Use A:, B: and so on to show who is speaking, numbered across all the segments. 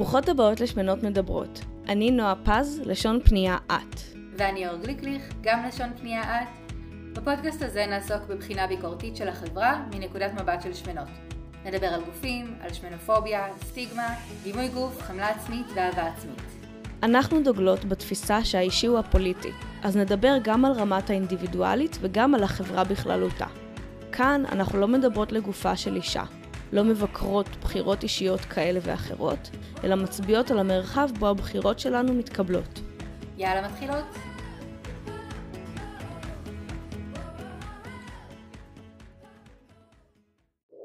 A: ברוכות הבאות לשמנות מדברות. אני נועה פז, לשון פנייה את.
B: ואני אור גליקליך, גם לשון פנייה את. בפודקאסט הזה נעסוק בבחינה ביקורתית של החברה מנקודת מבט של שמנות. נדבר על גופים, על שמנופוביה, סטיגמה, דימוי גוף, חמלה עצמית ואהבה עצמית.
A: אנחנו דוגלות בתפיסה שהאישי הוא הפוליטי, אז נדבר גם על רמת האינדיבידואלית וגם על החברה בכללותה. כאן אנחנו לא מדברות לגופה של אישה, לא מבקרות בחירות אישיות כאלה ואחרות, אלא מצביעות על המרחב בו הבחירות שלנו מתקבלות.
B: יאללה מתחילות?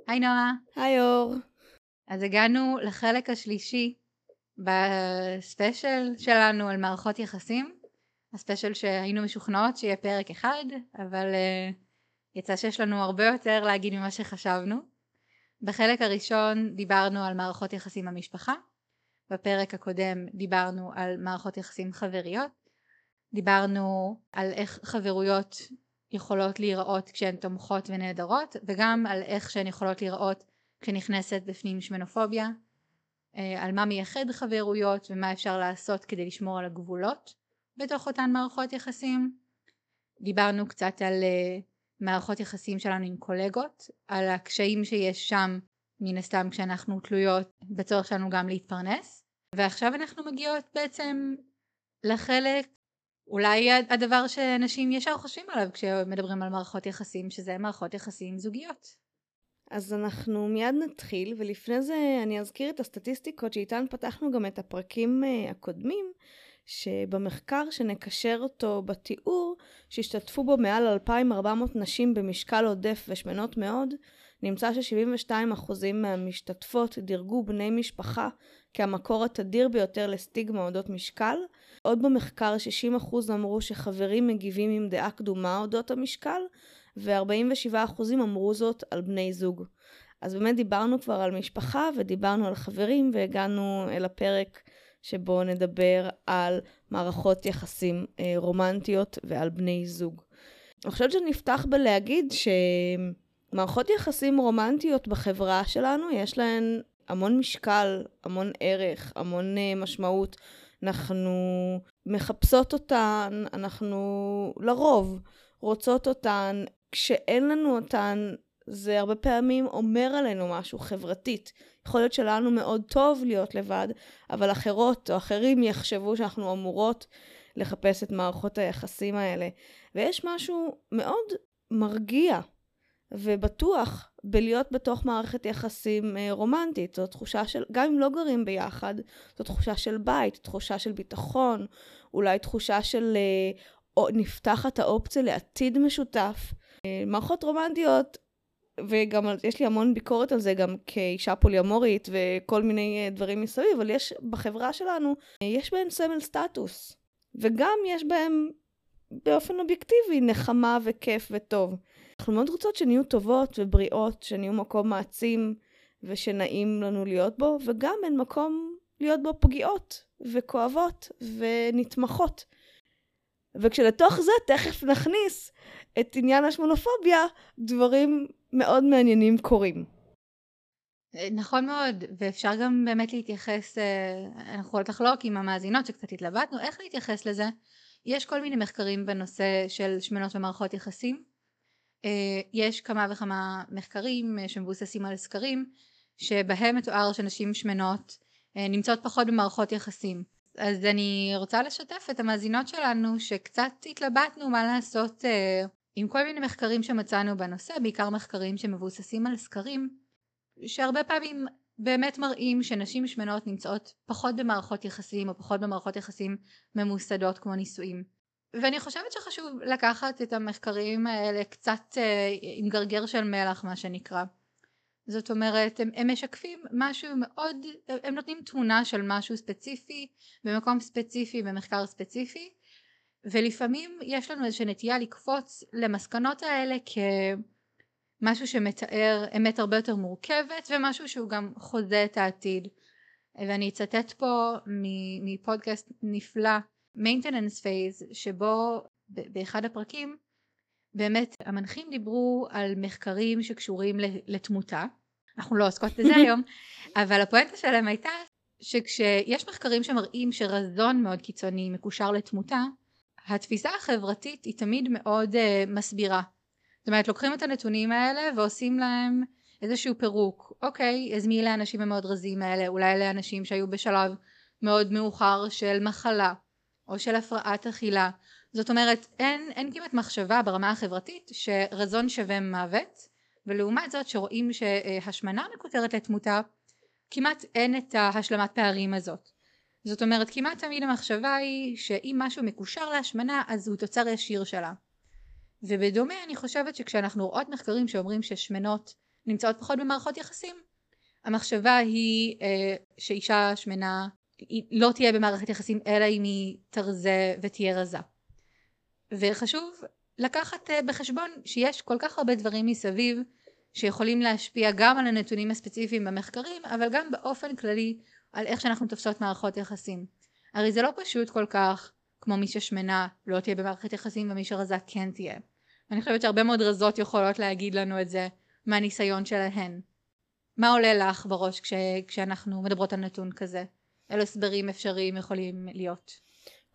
B: היי נועה.
A: היי אור.
B: אז הגענו לחלק השלישי בספיישל שלנו על מערכות יחסים. הספיישל שהיינו משוכנעות שיהיה פרק אחד, אבל uh, יצא שיש לנו הרבה יותר להגיד ממה שחשבנו. בחלק הראשון דיברנו על מערכות יחסים במשפחה, בפרק הקודם דיברנו על מערכות יחסים חבריות, דיברנו על איך חברויות יכולות להיראות כשהן תומכות ונהדרות וגם על איך שהן יכולות להיראות כשנכנסת בפנים שמנופוביה, אה, על מה מייחד חברויות ומה אפשר לעשות כדי לשמור על הגבולות בתוך אותן מערכות יחסים. דיברנו קצת על מערכות יחסים שלנו עם קולגות, על הקשיים שיש שם מן הסתם כשאנחנו תלויות בצורך שלנו גם להתפרנס ועכשיו אנחנו מגיעות בעצם לחלק אולי הדבר שאנשים ישר חושבים עליו כשמדברים על מערכות יחסים שזה מערכות יחסים זוגיות.
A: אז אנחנו מיד נתחיל ולפני זה אני אזכיר את הסטטיסטיקות שאיתן פתחנו גם את הפרקים אה, הקודמים שבמחקר שנקשר אותו בתיאור, שהשתתפו בו מעל 2,400 נשים במשקל עודף ושמנות מאוד, נמצא ש-72% מהמשתתפות דירגו בני משפחה כהמקור התדיר ביותר לסטיגמה אודות משקל. עוד במחקר 60% אמרו שחברים מגיבים עם דעה קדומה אודות המשקל, ו-47% אמרו זאת על בני זוג. אז באמת דיברנו כבר על משפחה ודיברנו על חברים והגענו אל הפרק שבו נדבר על מערכות יחסים אה, רומנטיות ועל בני זוג. אני חושבת שנפתח בלהגיד שמערכות יחסים רומנטיות בחברה שלנו יש להן המון משקל, המון ערך, המון אה, משמעות. אנחנו מחפשות אותן, אנחנו לרוב רוצות אותן. כשאין לנו אותן, זה הרבה פעמים אומר עלינו משהו חברתית. יכול להיות שלנו מאוד טוב להיות לבד, אבל אחרות או אחרים יחשבו שאנחנו אמורות לחפש את מערכות היחסים האלה. ויש משהו מאוד מרגיע ובטוח בלהיות בתוך מערכת יחסים אה, רומנטית. זו תחושה של, גם אם לא גרים ביחד, זו תחושה של בית, תחושה של ביטחון, אולי תחושה של אה, נפתחת האופציה לעתיד משותף. אה, מערכות רומנטיות וגם יש לי המון ביקורת על זה גם כאישה פוליומורית וכל מיני אה, דברים מסביב, אבל יש בחברה שלנו, אה, יש בהם סמל סטטוס. וגם יש בהם באופן אובייקטיבי נחמה וכיף וטוב. אנחנו מאוד רוצות שנהיו טובות ובריאות, שנהיו מקום מעצים ושנעים לנו להיות בו, וגם אין מקום להיות בו פגיעות וכואבות ונתמכות. וכשלתוך זה תכף נכניס את עניין השמונופוביה, דברים מאוד מעניינים קורים.
B: נכון מאוד, ואפשר גם באמת להתייחס, אה, אנחנו יכולות לחלוק עם המאזינות שקצת התלבטנו, איך להתייחס לזה. יש כל מיני מחקרים בנושא של שמנות ומערכות יחסים. אה, יש כמה וכמה מחקרים אה, שמבוססים על סקרים, שבהם מתואר שנשים שמנות נמצאות פחות במערכות יחסים. אז אני רוצה לשתף את המאזינות שלנו שקצת התלבטנו מה לעשות עם כל מיני מחקרים שמצאנו בנושא, בעיקר מחקרים שמבוססים על סקרים, שהרבה פעמים באמת מראים שנשים שמנות נמצאות פחות במערכות יחסים או פחות במערכות יחסים ממוסדות כמו נישואים. ואני חושבת שחשוב לקחת את המחקרים האלה קצת אה, עם גרגר של מלח מה שנקרא. זאת אומרת הם, הם משקפים משהו מאוד, הם נותנים תמונה של משהו ספציפי במקום ספציפי במחקר ספציפי ולפעמים יש לנו איזושהי נטייה לקפוץ למסקנות האלה כמשהו שמתאר אמת הרבה יותר מורכבת ומשהו שהוא גם חוזה את העתיד. ואני אצטט פה מפודקאסט נפלא maintenance phase שבו באחד הפרקים באמת המנחים דיברו על מחקרים שקשורים לתמותה אנחנו לא עוסקות בזה היום אבל הפואנטה שלהם הייתה שכשיש מחקרים שמראים שרזון מאוד קיצוני מקושר לתמותה, התפיסה החברתית היא תמיד מאוד uh, מסבירה. זאת אומרת, לוקחים את הנתונים האלה ועושים להם איזשהו פירוק. אוקיי, אז מי אלה האנשים המאוד רזים האלה? אולי אלה אנשים שהיו בשלב מאוד מאוחר של מחלה, או של הפרעת אכילה. זאת אומרת, אין, אין כמעט מחשבה ברמה החברתית שרזון שווה מוות, ולעומת זאת שרואים שהשמנה מקותרת לתמותה, כמעט אין את ההשלמת פערים הזאת. זאת אומרת, כמעט תמיד המחשבה היא שאם משהו מקושר להשמנה אז הוא תוצר ישיר שלה. ובדומה אני חושבת שכשאנחנו רואות מחקרים שאומרים ששמנות נמצאות פחות במערכות יחסים, המחשבה היא אה, שאישה שמנה היא לא תהיה במערכת יחסים אלא אם היא תרזה ותהיה רזה. וחשוב לקחת אה, בחשבון שיש כל כך הרבה דברים מסביב שיכולים להשפיע גם על הנתונים הספציפיים במחקרים אבל גם באופן כללי על איך שאנחנו תופסות מערכות יחסים. הרי זה לא פשוט כל כך כמו מי ששמנה לא תהיה במערכת יחסים ומי שרזה כן תהיה. אני חושבת שהרבה מאוד רזות יכולות להגיד לנו את זה מהניסיון שלהן. מה עולה לך בראש כש, כשאנחנו מדברות על נתון כזה? אילו הסברים אפשריים יכולים להיות?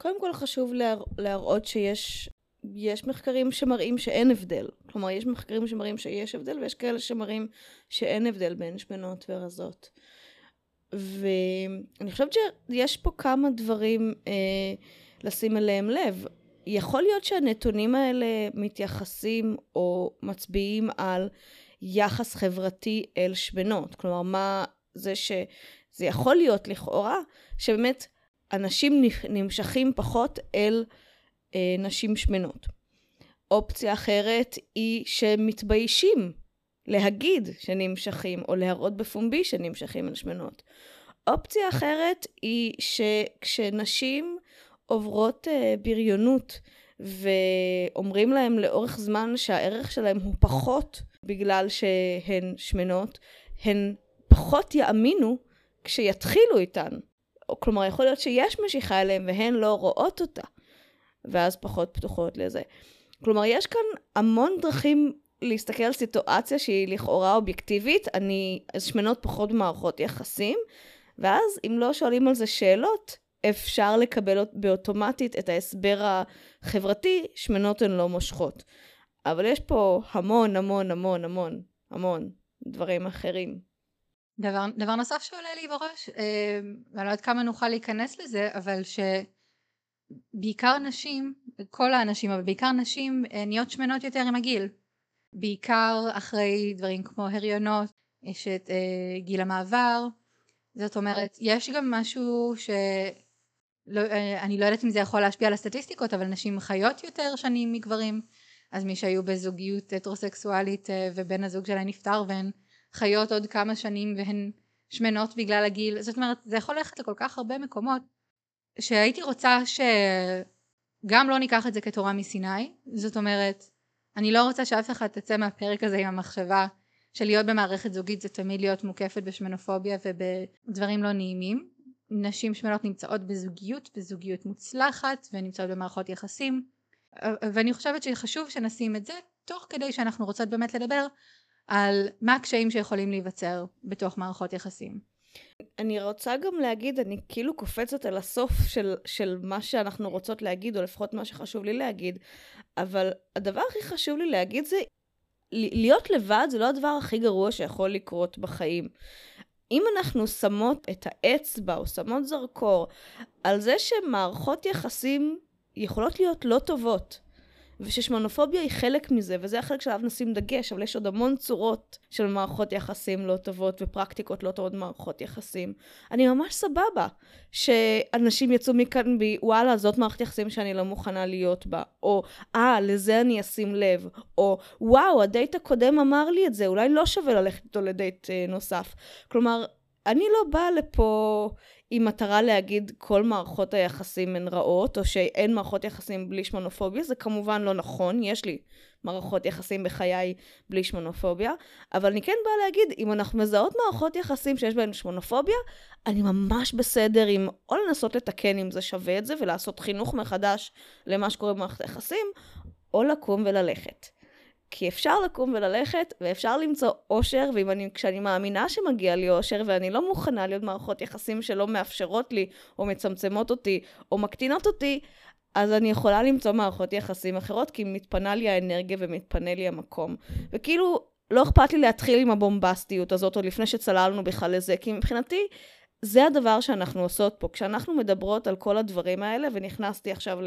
A: קודם כל חשוב להר... להראות שיש יש מחקרים שמראים שאין הבדל. כלומר, יש מחקרים שמראים שיש הבדל ויש כאלה שמראים שאין הבדל בין שמנות ורזות. ואני חושבת שיש פה כמה דברים אה, לשים אליהם לב. יכול להיות שהנתונים האלה מתייחסים או מצביעים על יחס חברתי אל שמנות. כלומר, מה זה ש... זה יכול להיות לכאורה שבאמת אנשים נמשכים פחות אל אה, נשים שמנות. אופציה אחרת היא שמתביישים להגיד שנמשכים או להראות בפומבי שנמשכים אל שמנות. אופציה אחרת היא שכשנשים עוברות אה, בריונות ואומרים להם לאורך זמן שהערך שלהם הוא פחות בגלל שהן שמנות, הן פחות יאמינו כשיתחילו איתן. כלומר, יכול להיות שיש משיכה אליהן והן לא רואות אותה, ואז פחות פתוחות לזה. כלומר, יש כאן המון דרכים להסתכל על סיטואציה שהיא לכאורה אובייקטיבית, אני שמנות פחות במערכות יחסים, ואז אם לא שואלים על זה שאלות, אפשר לקבל באוטומטית את ההסבר החברתי, שמנות הן לא מושכות. אבל יש פה המון המון המון המון המון דברים אחרים.
B: דבר, דבר נוסף שעולה לי בראש, אה, לא יודעת כמה נוכל להיכנס לזה, אבל שבעיקר נשים, כל האנשים, אבל בעיקר נשים אה, נהיות שמנות יותר עם הגיל. בעיקר אחרי דברים כמו הריונות, יש את אה, גיל המעבר, זאת אומרת, יש גם משהו ש... לא, אה, אני לא יודעת אם זה יכול להשפיע על הסטטיסטיקות, אבל נשים חיות יותר שנים מגברים, אז מי שהיו בזוגיות הטרוסקסואלית אה, ובן הזוג שלהן נפטר והן חיות עוד כמה שנים והן שמנות בגלל הגיל, זאת אומרת זה יכול ללכת לכל כך הרבה מקומות שהייתי רוצה שגם לא ניקח את זה כתורה מסיני, זאת אומרת אני לא רוצה שאף אחד תצא מהפרק הזה עם המחשבה של להיות במערכת זוגית זה תמיד להיות מוקפת בשמנופוביה ובדברים לא נעימים. נשים שמנות נמצאות בזוגיות, בזוגיות מוצלחת ונמצאות במערכות יחסים. ואני חושבת שחשוב שנשים את זה תוך כדי שאנחנו רוצות באמת לדבר על מה הקשיים שיכולים להיווצר בתוך מערכות יחסים.
A: אני רוצה גם להגיד, אני כאילו קופצת על הסוף של, של מה שאנחנו רוצות להגיד, או לפחות מה שחשוב לי להגיד, אבל הדבר הכי חשוב לי להגיד זה, להיות לבד זה לא הדבר הכי גרוע שיכול לקרות בחיים. אם אנחנו שמות את האצבע או שמות זרקור על זה שמערכות יחסים יכולות להיות לא טובות, וששמנופוביה היא חלק מזה, וזה החלק שעליו נשים דגש, אבל יש עוד המון צורות של מערכות יחסים לא טובות ופרקטיקות לא טובות במערכות יחסים. אני ממש סבבה שאנשים יצאו מכאן בי, וואלה, זאת מערכת יחסים שאני לא מוכנה להיות בה, או אה, לזה אני אשים לב, או וואו, הדייט הקודם אמר לי את זה, אולי לא שווה ללכת איתו לדייט אה, נוסף. כלומר, אני לא באה לפה עם מטרה להגיד כל מערכות היחסים הן רעות, או שאין מערכות יחסים בלי שמונופוביה, זה כמובן לא נכון, יש לי מערכות יחסים בחיי בלי שמונופוביה, אבל אני כן באה להגיד, אם אנחנו מזהות מערכות יחסים שיש בהן שמונופוביה, אני ממש בסדר עם או לנסות לתקן אם זה שווה את זה, ולעשות חינוך מחדש למה שקורה במערכת היחסים, או לקום וללכת. כי אפשר לקום וללכת, ואפשר למצוא אושר, וכשאני מאמינה שמגיע לי אושר, ואני לא מוכנה להיות מערכות יחסים שלא מאפשרות לי, או מצמצמות אותי, או מקטינות אותי, אז אני יכולה למצוא מערכות יחסים אחרות, כי מתפנה לי האנרגיה ומתפנה לי המקום. וכאילו, לא אכפת לי להתחיל עם הבומבסטיות הזאת, עוד לפני שצללנו בכלל לזה, כי מבחינתי, זה הדבר שאנחנו עושות פה. כשאנחנו מדברות על כל הדברים האלה, ונכנסתי עכשיו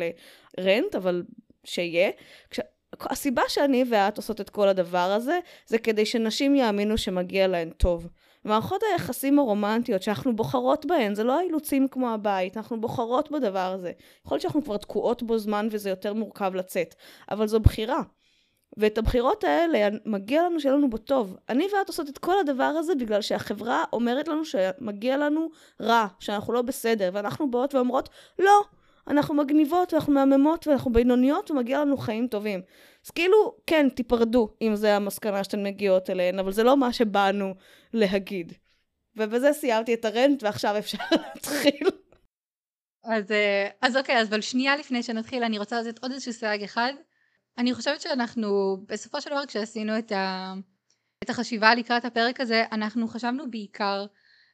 A: לרנט, אבל שיהיה, כש... הסיבה שאני ואת עושות את כל הדבר הזה, זה כדי שנשים יאמינו שמגיע להן טוב. מערכות היחסים הרומנטיות שאנחנו בוחרות בהן, זה לא האילוצים כמו הבית, אנחנו בוחרות בדבר הזה. יכול להיות שאנחנו כבר תקועות בו זמן וזה יותר מורכב לצאת, אבל זו בחירה. ואת הבחירות האלה, מגיע לנו שיהיה לנו בו טוב. אני ואת עושות את כל הדבר הזה בגלל שהחברה אומרת לנו שמגיע לנו רע, שאנחנו לא בסדר, ואנחנו באות ואומרות, לא, אנחנו מגניבות ואנחנו מהממות ואנחנו בינוניות ומגיע לנו חיים טובים. אז כאילו, כן, תיפרדו אם זה המסקנה שאתן מגיעות אליהן, אבל זה לא מה שבאנו להגיד. ובזה סיימתי את הרנט ועכשיו אפשר להתחיל.
B: אז, אה, אז אוקיי, אז אבל שנייה לפני שנתחיל אני רוצה לתת עוד איזשהו סייג אחד. אני חושבת שאנחנו בסופו של דבר כשעשינו את, ה, את החשיבה לקראת הפרק הזה אנחנו חשבנו בעיקר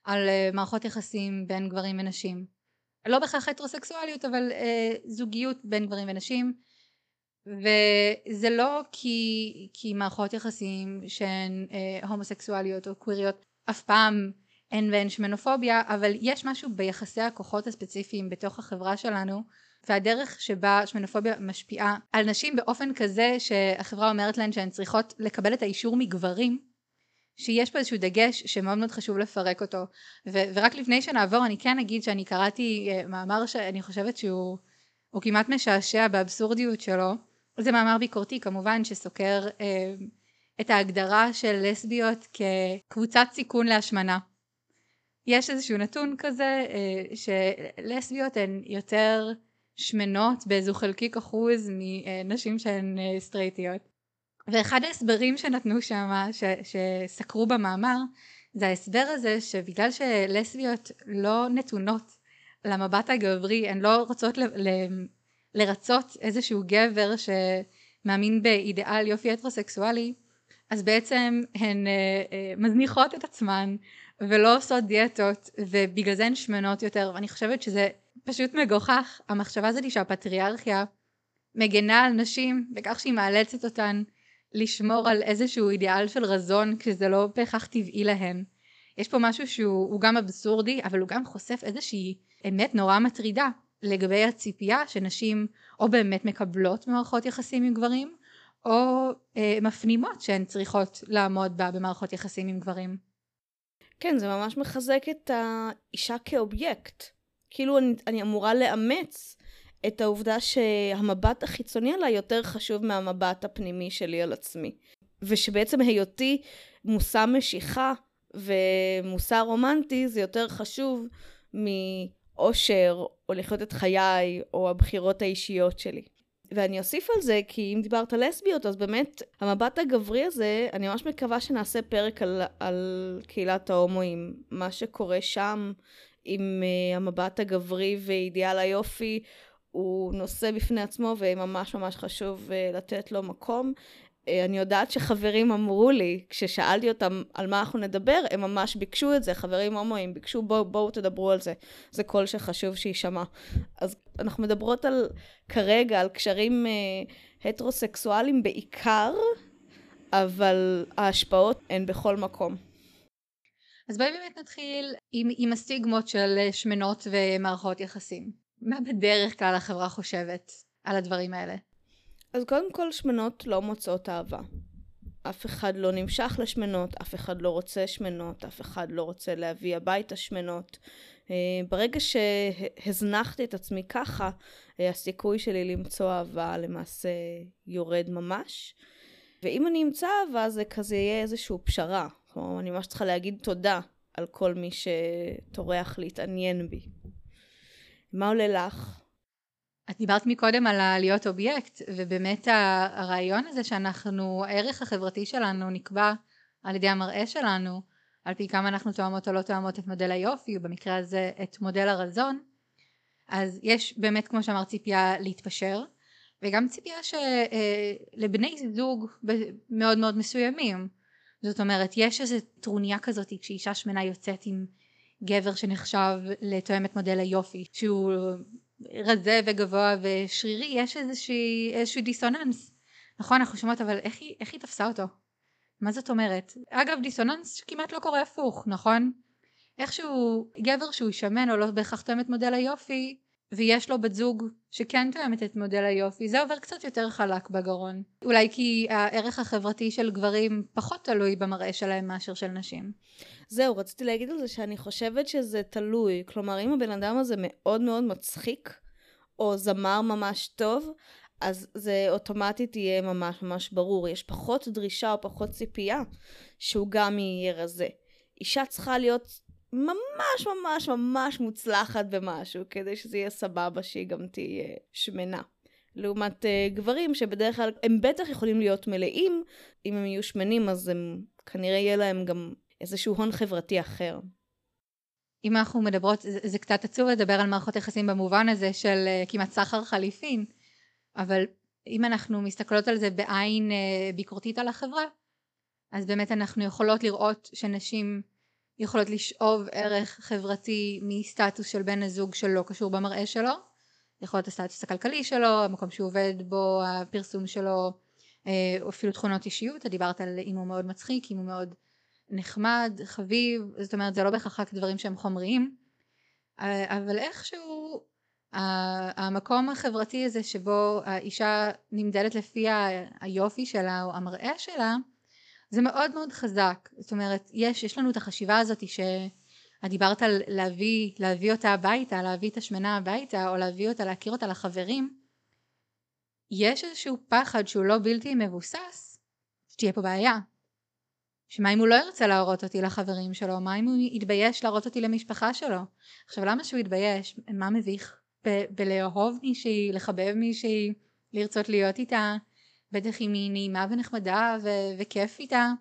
B: על אה, מערכות יחסים בין גברים ונשים. לא בהכרח הטרוסקסואליות אבל אה, זוגיות בין גברים ונשים. וזה לא כי, כי מערכות יחסים שהן אה, הומוסקסואליות או קוויריות אף פעם אין בהן שמנופוביה אבל יש משהו ביחסי הכוחות הספציפיים בתוך החברה שלנו והדרך שבה שמנופוביה משפיעה על נשים באופן כזה שהחברה אומרת להן שהן צריכות לקבל את האישור מגברים שיש פה איזשהו דגש שמאוד מאוד חשוב לפרק אותו. ו- ורק לפני שנעבור אני כן אגיד שאני קראתי uh, מאמר שאני חושבת שהוא כמעט משעשע באבסורדיות שלו. זה מאמר ביקורתי כמובן שסוקר uh, את ההגדרה של לסביות כקבוצת סיכון להשמנה. יש איזשהו נתון כזה uh, שלסביות הן יותר שמנות באיזו חלקיק אחוז מנשים שהן סטרייטיות ואחד ההסברים שנתנו שם, שסקרו במאמר, זה ההסבר הזה שבגלל שלסביות לא נתונות למבט הגברי, הן לא רוצות ל, ל, לרצות איזשהו גבר שמאמין באידיאל יופי הטרוסקסואלי, אז בעצם הן אה, אה, מזניחות את עצמן ולא עושות דיאטות ובגלל זה הן שמנות יותר. ואני חושבת שזה פשוט מגוחך המחשבה הזאת שהפטריארכיה מגנה על נשים בכך שהיא מאלצת אותן לשמור על איזשהו אידיאל של רזון כשזה לא בהכרח טבעי להן. יש פה משהו שהוא גם אבסורדי אבל הוא גם חושף איזושהי אמת נורא מטרידה לגבי הציפייה שנשים או באמת מקבלות מערכות יחסים עם גברים או אה, מפנימות שהן צריכות לעמוד בה במערכות יחסים עם גברים.
A: כן זה ממש מחזק את האישה כאובייקט כאילו אני, אני אמורה לאמץ את העובדה שהמבט החיצוני עליי יותר חשוב מהמבט הפנימי שלי על עצמי. ושבעצם היותי מושא משיכה ומושא רומנטי זה יותר חשוב מאושר או לחיות את חיי או הבחירות האישיות שלי. ואני אוסיף על זה, כי אם דיברת לסביות, אז באמת המבט הגברי הזה, אני ממש מקווה שנעשה פרק על, על קהילת ההומואים. מה שקורה שם עם uh, המבט הגברי ואידיאל היופי, הוא נושא בפני עצמו וממש ממש חשוב uh, לתת לו מקום. Uh, אני יודעת שחברים אמרו לי, כששאלתי אותם על מה אנחנו נדבר, הם ממש ביקשו את זה, חברים הומואים ביקשו בואו בוא, תדברו על זה, זה קול שחשוב שיישמע. אז אנחנו מדברות על, כרגע, על קשרים uh, הטרוסקסואליים בעיקר, אבל ההשפעות הן בכל מקום.
B: אז בואי באמת נתחיל עם, עם הסטיגמות של שמנות ומערכות יחסים. מה בדרך כלל החברה חושבת על הדברים האלה?
A: אז קודם כל שמנות לא מוצאות אהבה. אף אחד לא נמשך לשמנות, אף אחד לא רוצה שמנות, אף אחד לא רוצה להביא הביתה שמנות. אה, ברגע שהזנחתי את עצמי ככה, אה, הסיכוי שלי למצוא אהבה למעשה יורד ממש. ואם אני אמצא אהבה זה כזה יהיה איזושהי פשרה. כלומר, אני ממש צריכה להגיד תודה על כל מי שטורח להתעניין בי. מה עולה לך?
B: את דיברת מקודם על להיות אובייקט ובאמת הרעיון הזה שאנחנו הערך החברתי שלנו נקבע על ידי המראה שלנו על פי כמה אנחנו תואמות או לא תואמות את מודל היופי ובמקרה הזה את מודל הרזון אז יש באמת כמו שאמרת ציפייה להתפשר וגם ציפייה שלבני אה, זוג מאוד מאוד מסוימים. זאת אומרת, יש איזו טרוניה כזאת כשאישה שמנה יוצאת עם גבר שנחשב לתואם את מודל היופי, שהוא רזה וגבוה ושרירי, יש איזושהי, איזשהו דיסוננס. נכון, אנחנו שומעות, אבל איך היא, איך היא תפסה אותו? מה זאת אומרת? אגב, דיסוננס כמעט לא קורה הפוך, נכון? איכשהו גבר שהוא שמן או לא בהכרח תואם את מודל היופי, ויש לו בת זוג שכן תואמת את מודל היופי, זה עובר קצת יותר חלק בגרון. אולי כי הערך החברתי של גברים פחות תלוי במראה שלהם מאשר של נשים.
A: זהו, רציתי להגיד על זה שאני חושבת שזה תלוי. כלומר, אם הבן אדם הזה מאוד מאוד מצחיק, או זמר ממש טוב, אז זה אוטומטית יהיה ממש ממש ברור. יש פחות דרישה או פחות ציפייה שהוא גם יהיה רזה. אישה צריכה להיות ממש ממש ממש מוצלחת במשהו, כדי שזה יהיה סבבה שהיא גם תהיה שמנה. לעומת uh, גברים שבדרך כלל הם בטח יכולים להיות מלאים, אם הם יהיו שמנים אז הם כנראה יהיה להם גם איזשהו הון חברתי אחר.
B: אם אנחנו מדברות, זה, זה קצת עצוב לדבר על מערכות יחסים במובן הזה של uh, כמעט סחר חליפין, אבל אם אנחנו מסתכלות על זה בעין uh, ביקורתית על החברה, אז באמת אנחנו יכולות לראות שנשים יכולות לשאוב ערך חברתי מסטטוס של בן הזוג שלא קשור במראה שלו, יכול להיות הסטטוס הכלכלי שלו, המקום שהוא עובד בו, הפרסום שלו, אה, או אפילו תכונות אישיות, את דיברת על אם הוא מאוד מצחיק, אם הוא מאוד נחמד, חביב, זאת אומרת זה לא בהכרח רק דברים שהם חומריים, אה, אבל איכשהו המקום החברתי הזה שבו האישה נמדדת לפי היופי שלה או המראה שלה זה מאוד מאוד חזק. זאת אומרת יש יש לנו את החשיבה הזאת שאת דיברת על להביא להביא אותה הביתה להביא את השמנה הביתה או להביא אותה להכיר אותה לחברים. יש איזשהו פחד שהוא לא בלתי מבוסס שתהיה פה בעיה. שמה אם הוא לא ירצה להראות אותי לחברים שלו? מה אם הוא יתבייש להראות אותי למשפחה שלו? עכשיו למה שהוא יתבייש? מה מביך? ב- בלאהוב מישהי לחבב מישהי לרצות להיות איתה בטח אם היא נעימה ונחמדה ו- וכיף איתה.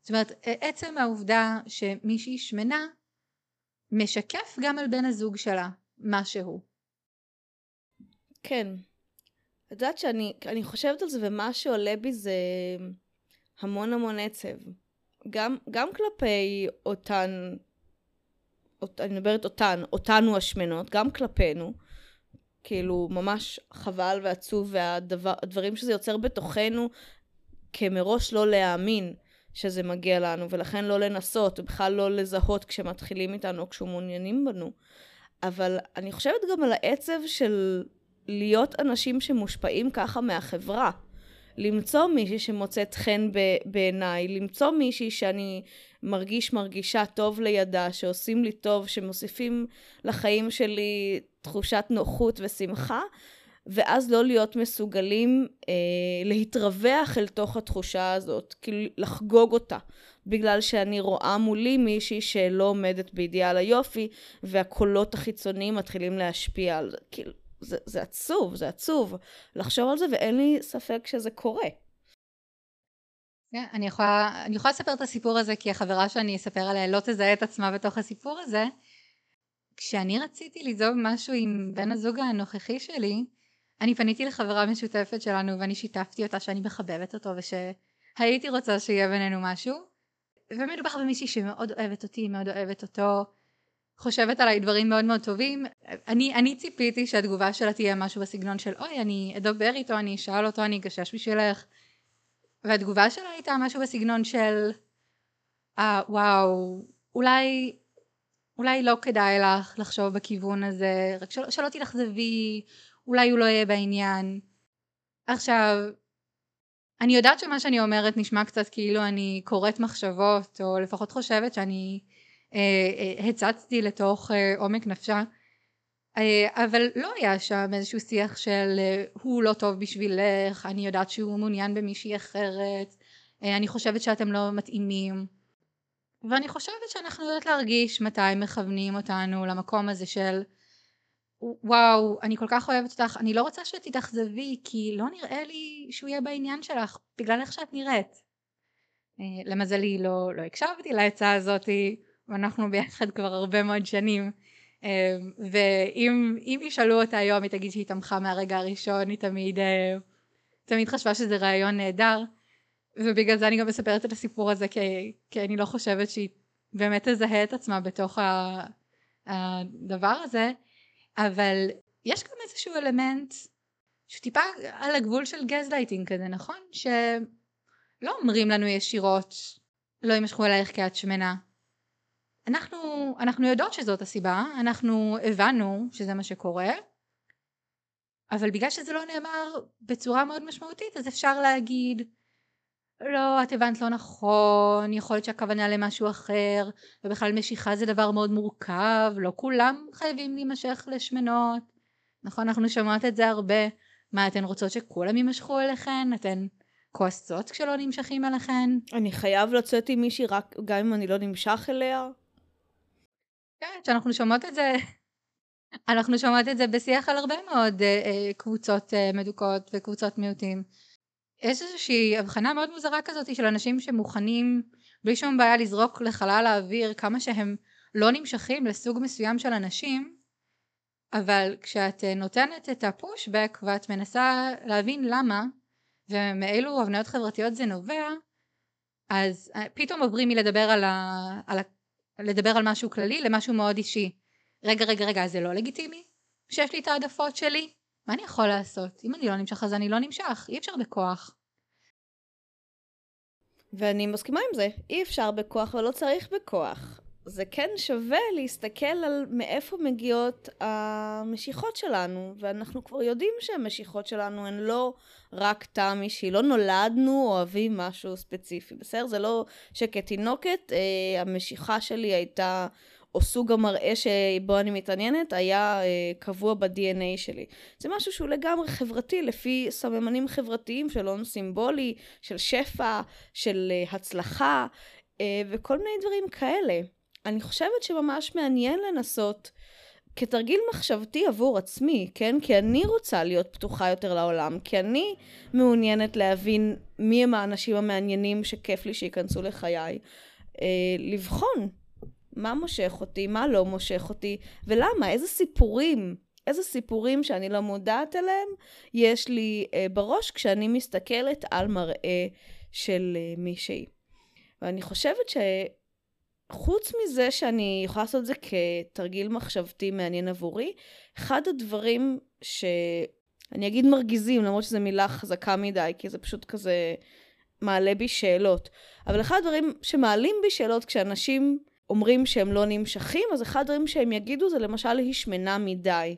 B: זאת אומרת, עצם העובדה שמישהי שמנה משקף גם על בן הזוג שלה משהו.
A: כן. את יודעת שאני חושבת על זה ומה שעולה בי זה המון המון עצב. גם, גם כלפי אותן, אות, אני מדברת אותן, אותנו השמנות, גם כלפינו. כאילו ממש חבל ועצוב והדברים שזה יוצר בתוכנו כמראש לא להאמין שזה מגיע לנו ולכן לא לנסות ובכלל לא לזהות כשמתחילים איתנו או כשמעוניינים בנו. אבל אני חושבת גם על העצב של להיות אנשים שמושפעים ככה מהחברה. למצוא מישהי שמוצאת חן בעיניי, למצוא מישהי שאני מרגיש מרגישה טוב לידה, שעושים לי טוב, שמוסיפים לחיים שלי תחושת נוחות ושמחה, ואז לא להיות מסוגלים אה, להתרווח אל תוך התחושה הזאת, כאילו לחגוג אותה, בגלל שאני רואה מולי מישהי שלא עומדת באידיאל היופי, והקולות החיצוניים מתחילים להשפיע על זה. כאילו, זה, זה עצוב, זה עצוב לחשוב על זה, ואין לי ספק שזה קורה.
B: כן, אני יכולה, אני יכולה לספר את הסיפור הזה כי החברה שאני אספר עליה לא תזהה את עצמה בתוך הסיפור הזה. כשאני רציתי לזוג משהו עם בן הזוג הנוכחי שלי, אני פניתי לחברה משותפת שלנו ואני שיתפתי אותה שאני מחבבת אותו ושהייתי רוצה שיהיה בינינו משהו. ומדובר במישהי שמאוד אוהבת אותי, מאוד אוהבת אותו, חושבת עליי דברים מאוד מאוד טובים. אני, אני ציפיתי שהתגובה שלה תהיה משהו בסגנון של אוי אני אדבר איתו, אני אשאל אותו, אני אגשש בשבילך. והתגובה שלה הייתה משהו בסגנון של אה וואו אולי אולי לא כדאי לך לחשוב בכיוון הזה רק של, שלא תתאכזבי אולי הוא לא יהיה בעניין. עכשיו אני יודעת שמה שאני אומרת נשמע קצת כאילו אני קוראת מחשבות או לפחות חושבת שאני אה, אה, הצצתי לתוך אה, עומק נפשה אבל לא היה שם איזשהו שיח של אה, הוא לא טוב בשבילך, אני יודעת שהוא מעוניין במישהי אחרת, אה, אני חושבת שאתם לא מתאימים. ואני חושבת שאנחנו יודעות להרגיש מתי מכוונים אותנו למקום הזה של וואו אני כל כך אוהבת אותך אני לא רוצה שתתאכזבי כי לא נראה לי שהוא יהיה בעניין שלך בגלל איך שאת נראית. למזלי לא, לא הקשבתי לעצה הזאתי ואנחנו ביחד כבר הרבה מאוד שנים ואם ישאלו אותה היום היא תגיד שהיא תמכה מהרגע הראשון, היא תמיד, תמיד חשבה שזה רעיון נהדר. ובגלל זה אני גם מספרת את הסיפור הזה כי, כי אני לא חושבת שהיא באמת תזהה את עצמה בתוך הדבר הזה אבל יש גם איזשהו אלמנט שהוא טיפה על הגבול של גז לייטינג כזה נכון? שלא אומרים לנו ישירות לא ימשכו אלייך כי את שמנה אנחנו, אנחנו יודעות שזאת הסיבה אנחנו הבנו שזה מה שקורה אבל בגלל שזה לא נאמר בצורה מאוד משמעותית אז אפשר להגיד לא, את הבנת לא נכון, יכול להיות שהכוונה למשהו אחר, ובכלל משיכה זה דבר מאוד מורכב, לא כולם חייבים להימשך לשמנות. נכון, אנחנו שומעות את זה הרבה. מה, אתן רוצות שכולם יימשכו אליכן? אתן כועסות כשלא נמשכים אליכן?
A: אני חייב לצאת עם מישהי רק גם אם אני לא נמשך אליה?
B: כן, שאנחנו שומעות את זה, אנחנו שומעות את זה בשיח על הרבה מאוד אה, אה, קבוצות אה, מדוכאות וקבוצות מיעוטים. יש איזושהי הבחנה מאוד מוזרה כזאת של אנשים שמוכנים בלי שום בעיה לזרוק לחלל האוויר כמה שהם לא נמשכים לסוג מסוים של אנשים אבל כשאת נותנת את הפושבק ואת מנסה להבין למה ומאילו הבניות חברתיות זה נובע אז פתאום עוברים מלדבר על, ה... על. לדבר על משהו כללי למשהו מאוד אישי רגע רגע רגע זה לא לגיטימי שיש לי את העדפות שלי מה אני יכול לעשות? אם אני לא נמשך אז אני לא נמשך, אי אפשר בכוח.
A: ואני מסכימה עם זה, אי אפשר בכוח ולא צריך בכוח. זה כן שווה להסתכל על מאיפה מגיעות המשיכות שלנו, ואנחנו כבר יודעים שהמשיכות שלנו הן לא רק טעם אישי, לא נולדנו אוהבים משהו ספציפי, בסדר? זה לא שכתינוקת אה, המשיכה שלי הייתה או סוג המראה שבו אני מתעניינת היה אה, קבוע ב-DNA שלי. זה משהו שהוא לגמרי חברתי, לפי סממנים חברתיים של הון סימבולי, של שפע, של אה, הצלחה, אה, וכל מיני דברים כאלה. אני חושבת שממש מעניין לנסות כתרגיל מחשבתי עבור עצמי, כן? כי אני רוצה להיות פתוחה יותר לעולם, כי אני מעוניינת להבין מי הם האנשים המעניינים שכיף לי שייכנסו לחיי. אה, לבחון מה מושך אותי, מה לא מושך אותי, ולמה, איזה סיפורים, איזה סיפורים שאני לא מודעת אליהם, יש לי אה, בראש כשאני מסתכלת על מראה של אה, מישהי. ואני חושבת שחוץ מזה שאני יכולה לעשות את זה כתרגיל מחשבתי מעניין עבורי, אחד הדברים ש... אני אגיד מרגיזים, למרות שזו מילה חזקה מדי, כי זה פשוט כזה מעלה בי שאלות. אבל אחד הדברים שמעלים בי שאלות כשאנשים אומרים שהם לא נמשכים, אז אחד הדברים שהם יגידו זה למשל היא שמנה מדי.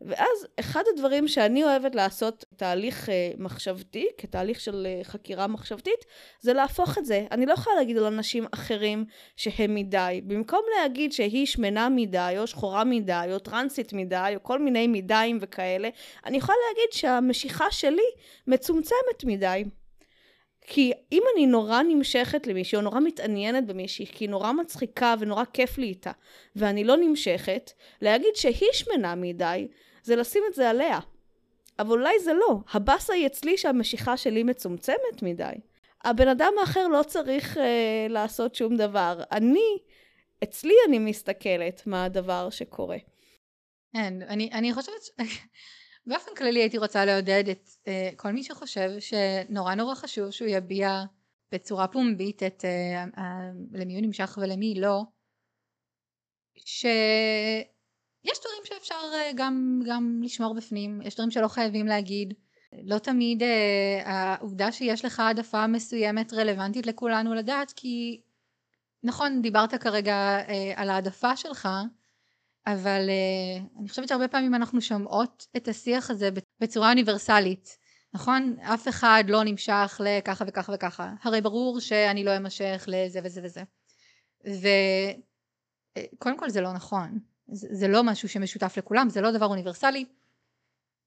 A: ואז אחד הדברים שאני אוהבת לעשות תהליך uh, מחשבתי, כתהליך של uh, חקירה מחשבתית, זה להפוך את זה. אני לא יכולה להגיד על אנשים אחרים שהם מדי. במקום להגיד שהיא שמנה מדי, או שחורה מדי, או טרנסית מדי, או כל מיני מדיים וכאלה, אני יכולה להגיד שהמשיכה שלי מצומצמת מדי. כי אם אני נורא נמשכת למישהי, או נורא מתעניינת במישהי, כי היא נורא מצחיקה ונורא כיף לי איתה, ואני לא נמשכת, להגיד שהיא שמנה מדי, זה לשים את זה עליה. אבל אולי זה לא. הבאסה היא אצלי שהמשיכה שלי מצומצמת מדי. הבן אדם האחר לא צריך אה, לעשות שום דבר. אני, אצלי אני מסתכלת מה הדבר שקורה.
B: כן, אני, אני חושבת... ש... באופן כללי הייתי רוצה לעודד את uh, כל מי שחושב שנורא נורא חשוב שהוא יביע בצורה פומבית את uh, uh, למי הוא נמשך ולמי לא שיש דברים שאפשר uh, גם, גם לשמור בפנים יש דברים שלא חייבים להגיד. לא תמיד uh, העובדה שיש לך העדפה מסוימת רלוונטית לכולנו לדעת כי נכון דיברת כרגע uh, על העדפה שלך אבל uh, אני חושבת שהרבה פעמים אנחנו שומעות את השיח הזה בצורה אוניברסלית נכון? אף אחד לא נמשך לככה וככה וככה. הרי ברור שאני לא אמשך לזה וזה וזה. וקודם כל זה לא נכון. זה, זה לא משהו שמשותף לכולם זה לא דבר אוניברסלי.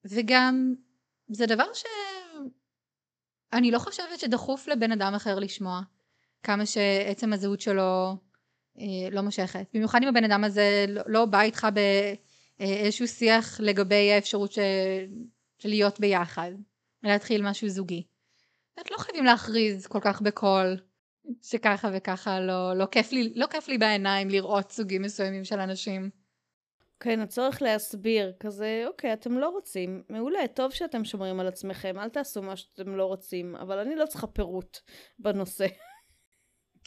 B: וגם זה דבר שאני לא חושבת שדחוף לבן אדם אחר לשמוע כמה שעצם הזהות שלו אה, לא מושכת. במיוחד אם הבן אדם הזה לא, לא בא איתך באיזשהו שיח לגבי האפשרות של להיות ביחד, להתחיל משהו זוגי. את לא חייבים להכריז כל כך בקול שככה וככה לא, לא, כיף לי, לא כיף לי בעיניים לראות סוגים מסוימים של אנשים.
A: כן, הצורך להסביר, כזה, אוקיי, אתם לא רוצים, מעולה, טוב שאתם שומרים על עצמכם, אל תעשו מה שאתם לא רוצים, אבל אני לא צריכה פירוט בנושא.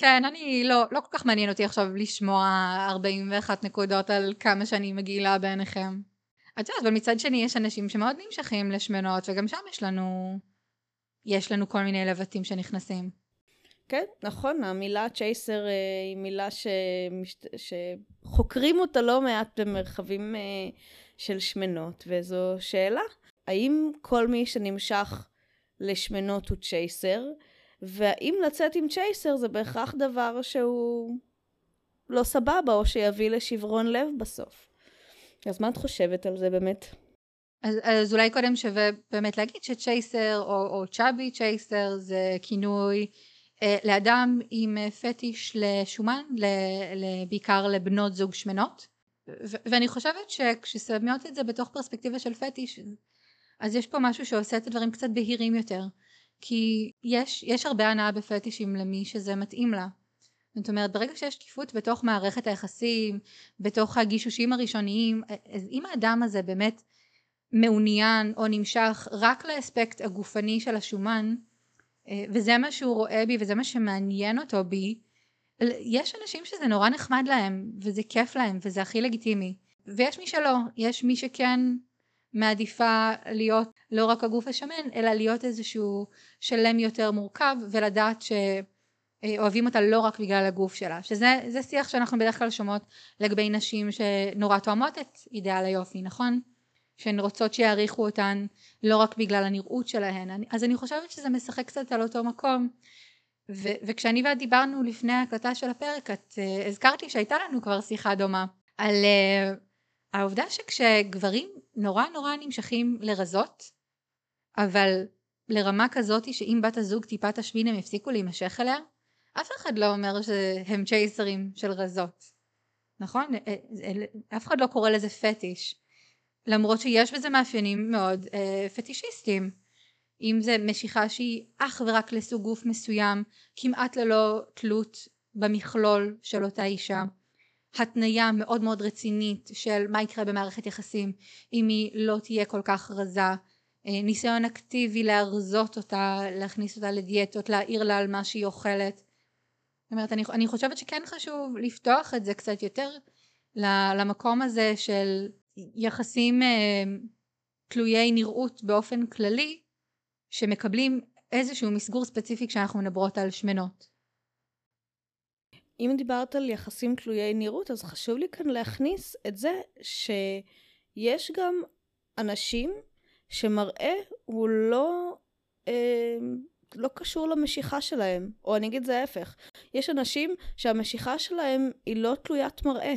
B: כן, אני לא, לא כל כך מעניין אותי עכשיו לשמוע 41 נקודות על כמה שאני מגעילה בעיניכם. את יודעת, אבל מצד שני יש אנשים שמאוד נמשכים לשמנות, וגם שם יש לנו, יש לנו כל מיני לבטים שנכנסים.
A: כן, נכון, המילה צ'ייסר אה, היא מילה שמשת... שחוקרים אותה לא מעט במרחבים אה, של שמנות, וזו שאלה, האם כל מי שנמשך לשמנות הוא צ'ייסר, והאם לצאת עם צ'ייסר זה בהכרח דבר שהוא לא סבבה, או שיביא לשברון לב בסוף. אז מה את חושבת על זה באמת?
B: אז, אז אולי קודם שווה באמת להגיד שצ'ייסר או, או צ'אבי צ'ייסר זה כינוי אה, לאדם עם אה, פטיש לשומן, ל, ל, בעיקר לבנות זוג שמנות. ו, ואני חושבת שכששמות את זה בתוך פרספקטיבה של פטיש, אז יש פה משהו שעושה את הדברים קצת בהירים יותר. כי יש, יש הרבה הנאה בפטישים למי שזה מתאים לה. זאת אומרת ברגע שיש שקיפות בתוך מערכת היחסים, בתוך הגישושים הראשוניים, אז אם האדם הזה באמת מעוניין או נמשך רק לאספקט הגופני של השומן, אה, וזה מה שהוא רואה בי וזה מה שמעניין אותו בי, יש אנשים שזה נורא נחמד להם וזה כיף להם וזה הכי לגיטימי ויש מי שלא, יש מי שכן מעדיפה להיות לא רק הגוף השמן אלא להיות איזשהו שלם יותר מורכב ולדעת שאוהבים אותה לא רק בגלל הגוף שלה. שזה שיח שאנחנו בדרך כלל שומעות לגבי נשים שנורא תואמות את אידאל היופי נכון? שהן רוצות שיעריכו אותן לא רק בגלל הנראות שלהן. אז אני חושבת שזה משחק קצת על אותו מקום. ו- וכשאני ואת דיברנו לפני ההקלטה של הפרק את uh, הזכרת לי שהייתה לנו כבר שיחה דומה על uh, העובדה שכשגברים נורא נורא נמשכים לרזות אבל לרמה כזאת שאם בת הזוג טיפה תשבין הם יפסיקו להימשך אליה אף אחד לא אומר שהם צ'ייסרים של רזות. נכון? אה, אף אחד לא קורא לזה פטיש למרות שיש בזה מאפיינים מאוד אה, פטישיסטיים אם זה משיכה שהיא אך ורק לסוג גוף מסוים כמעט ללא תלות במכלול של אותה אישה התניה מאוד מאוד רצינית של מה יקרה במערכת יחסים אם היא לא תהיה כל כך רזה אה, ניסיון אקטיבי להרזות אותה להכניס אותה לדיאטות להעיר לה על מה שהיא אוכלת זאת אומרת אני, אני חושבת שכן חשוב לפתוח את זה קצת יותר למקום הזה של יחסים אה, תלויי נראות באופן כללי שמקבלים איזשהו מסגור ספציפי כשאנחנו מדברות על שמנות.
A: אם דיברת על יחסים תלויי נראות אז חשוב לי כאן להכניס את זה שיש גם אנשים שמראה הוא לא אה, לא קשור למשיכה שלהם או אני אגיד זה ההפך יש אנשים שהמשיכה שלהם היא לא תלוית מראה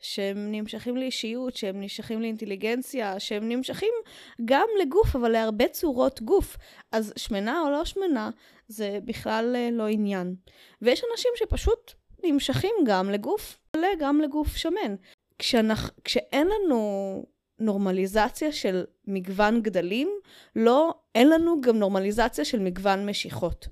A: שהם נמשכים לאישיות, שהם נמשכים לאינטליגנציה, שהם נמשכים גם לגוף, אבל להרבה צורות גוף. אז שמנה או לא שמנה, זה בכלל אה, לא עניין. ויש אנשים שפשוט נמשכים גם לגוף מלא, גם לגוף שמן. כשאנך, כשאין לנו נורמליזציה של מגוון גדלים, לא, אין לנו גם נורמליזציה של מגוון משיכות.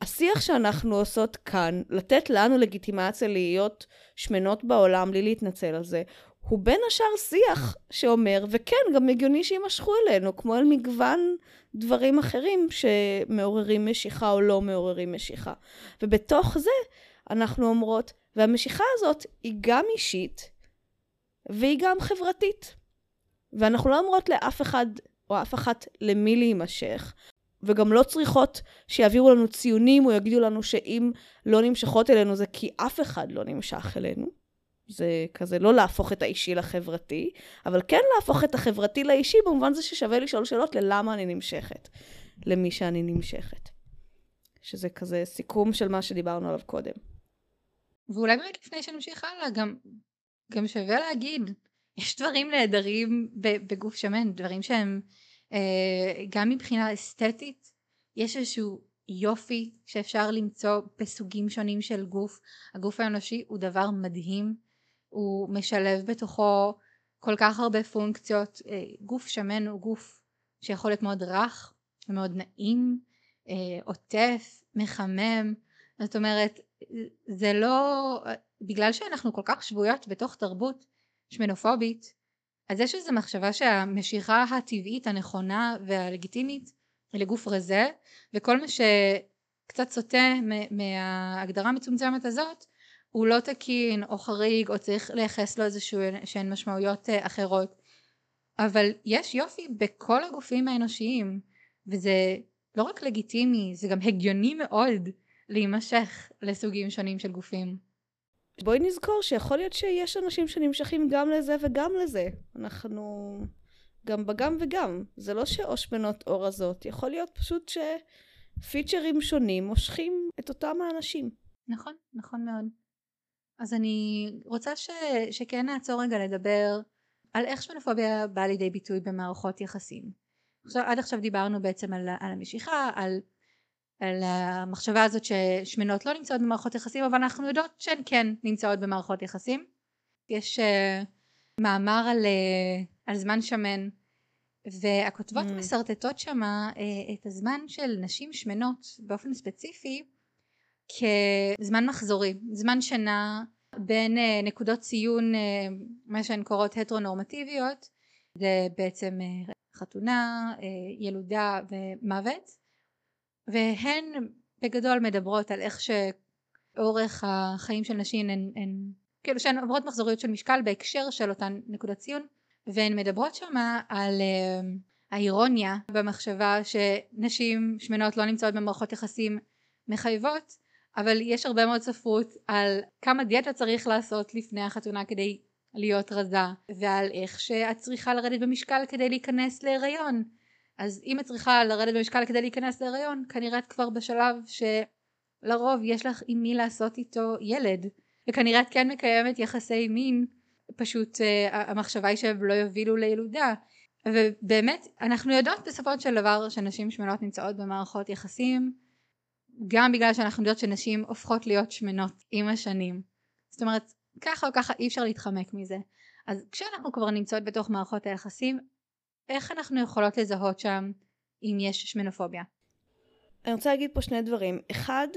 A: השיח שאנחנו עושות כאן, לתת לנו לגיטימציה להיות שמנות בעולם בלי להתנצל על זה, הוא בין השאר שיח שאומר, וכן, גם הגיוני שיימשכו אלינו, כמו אל מגוון דברים אחרים שמעוררים משיכה או לא מעוררים משיכה. ובתוך זה אנחנו אומרות, והמשיכה הזאת היא גם אישית והיא גם חברתית. ואנחנו לא אומרות לאף אחד או אף אחת למי להימשך, וגם לא צריכות שיעבירו לנו ציונים או יגידו לנו שאם לא נמשכות אלינו זה כי אף אחד לא נמשך אלינו. זה כזה לא להפוך את האישי לחברתי, אבל כן להפוך את החברתי לאישי במובן זה ששווה לשאול שאלות ללמה אני נמשכת, למי שאני נמשכת. שזה כזה סיכום של מה שדיברנו עליו קודם.
B: ואולי באמת לפני שנמשיך הלאה, גם, גם שווה להגיד, יש דברים נהדרים בגוף שמן, דברים שהם אה, גם מבחינה אסתטית יש איזשהו יופי שאפשר למצוא בסוגים שונים של גוף. הגוף האנושי הוא דבר מדהים הוא משלב בתוכו כל כך הרבה פונקציות. אה, גוף שמן הוא גוף שיכול להיות מאוד רך ומאוד נעים אה, עוטף מחמם. זאת אומרת זה לא בגלל שאנחנו כל כך שבויות בתוך תרבות שמנופובית, אז יש איזו מחשבה שהמשיכה הטבעית הנכונה והלגיטימית היא לגוף רזה, וכל מה שקצת סוטה מההגדרה המצומצמת הזאת הוא לא תקין או חריג או צריך לייחס לו איזה שהן משמעויות אה, אחרות. אבל יש יופי בכל הגופים האנושיים, וזה לא רק לגיטימי, זה גם הגיוני מאוד להימשך לסוגים שונים של גופים.
A: בואי נזכור שיכול להיות שיש אנשים שנמשכים גם לזה וגם לזה. אנחנו גם בגם וגם. זה לא שאו שמנות או רזות, יכול להיות פשוט שפיצ'רים שונים מושכים את אותם האנשים.
B: נכון, נכון מאוד. אז אני רוצה ש... שכן נעצור רגע לדבר על איך שמנופוביה באה לידי ביטוי במערכות יחסים. עכשיו, עד עכשיו דיברנו בעצם על, על המשיכה, על על המחשבה הזאת ששמנות לא נמצאות במערכות יחסים אבל אנחנו יודעות שהן כן נמצאות במערכות יחסים. יש uh, מאמר על, uh, על זמן שמן והכותבות mm. משרטטות שמה uh, את הזמן של נשים שמנות באופן ספציפי כזמן מחזורי, זמן שינה בין uh, נקודות ציון uh, מה שהן קוראות הטרונורמטיביות זה בעצם uh, חתונה, uh, ילודה ומוות והן בגדול מדברות על איך שאורך החיים של נשים הן, הן כאילו שהן עוברות מחזוריות של משקל בהקשר של אותן נקודות ציון והן מדברות שמה על uh, האירוניה במחשבה שנשים שמנות לא נמצאות במערכות יחסים מחייבות אבל יש הרבה מאוד ספרות על כמה דיאטה צריך לעשות לפני החתונה כדי להיות רזה ועל איך שאת צריכה לרדת במשקל כדי להיכנס להיריון אז אם את צריכה לרדת במשקל כדי להיכנס להיריון כנראה את כבר בשלב שלרוב יש לך עם מי לעשות איתו ילד. וכנראה את כן מקיימת יחסי מין פשוט uh, המחשבה היא שהם לא יובילו לילודה. ובאמת אנחנו יודעות בסופו של דבר שנשים שמנות נמצאות במערכות יחסים גם בגלל שאנחנו יודעות שנשים הופכות להיות שמנות עם השנים. זאת אומרת ככה או ככה אי אפשר להתחמק מזה. אז כשאנחנו כבר נמצאות בתוך מערכות היחסים איך אנחנו יכולות לזהות שם אם יש שמנופוביה?
A: אני רוצה להגיד פה שני דברים. אחד,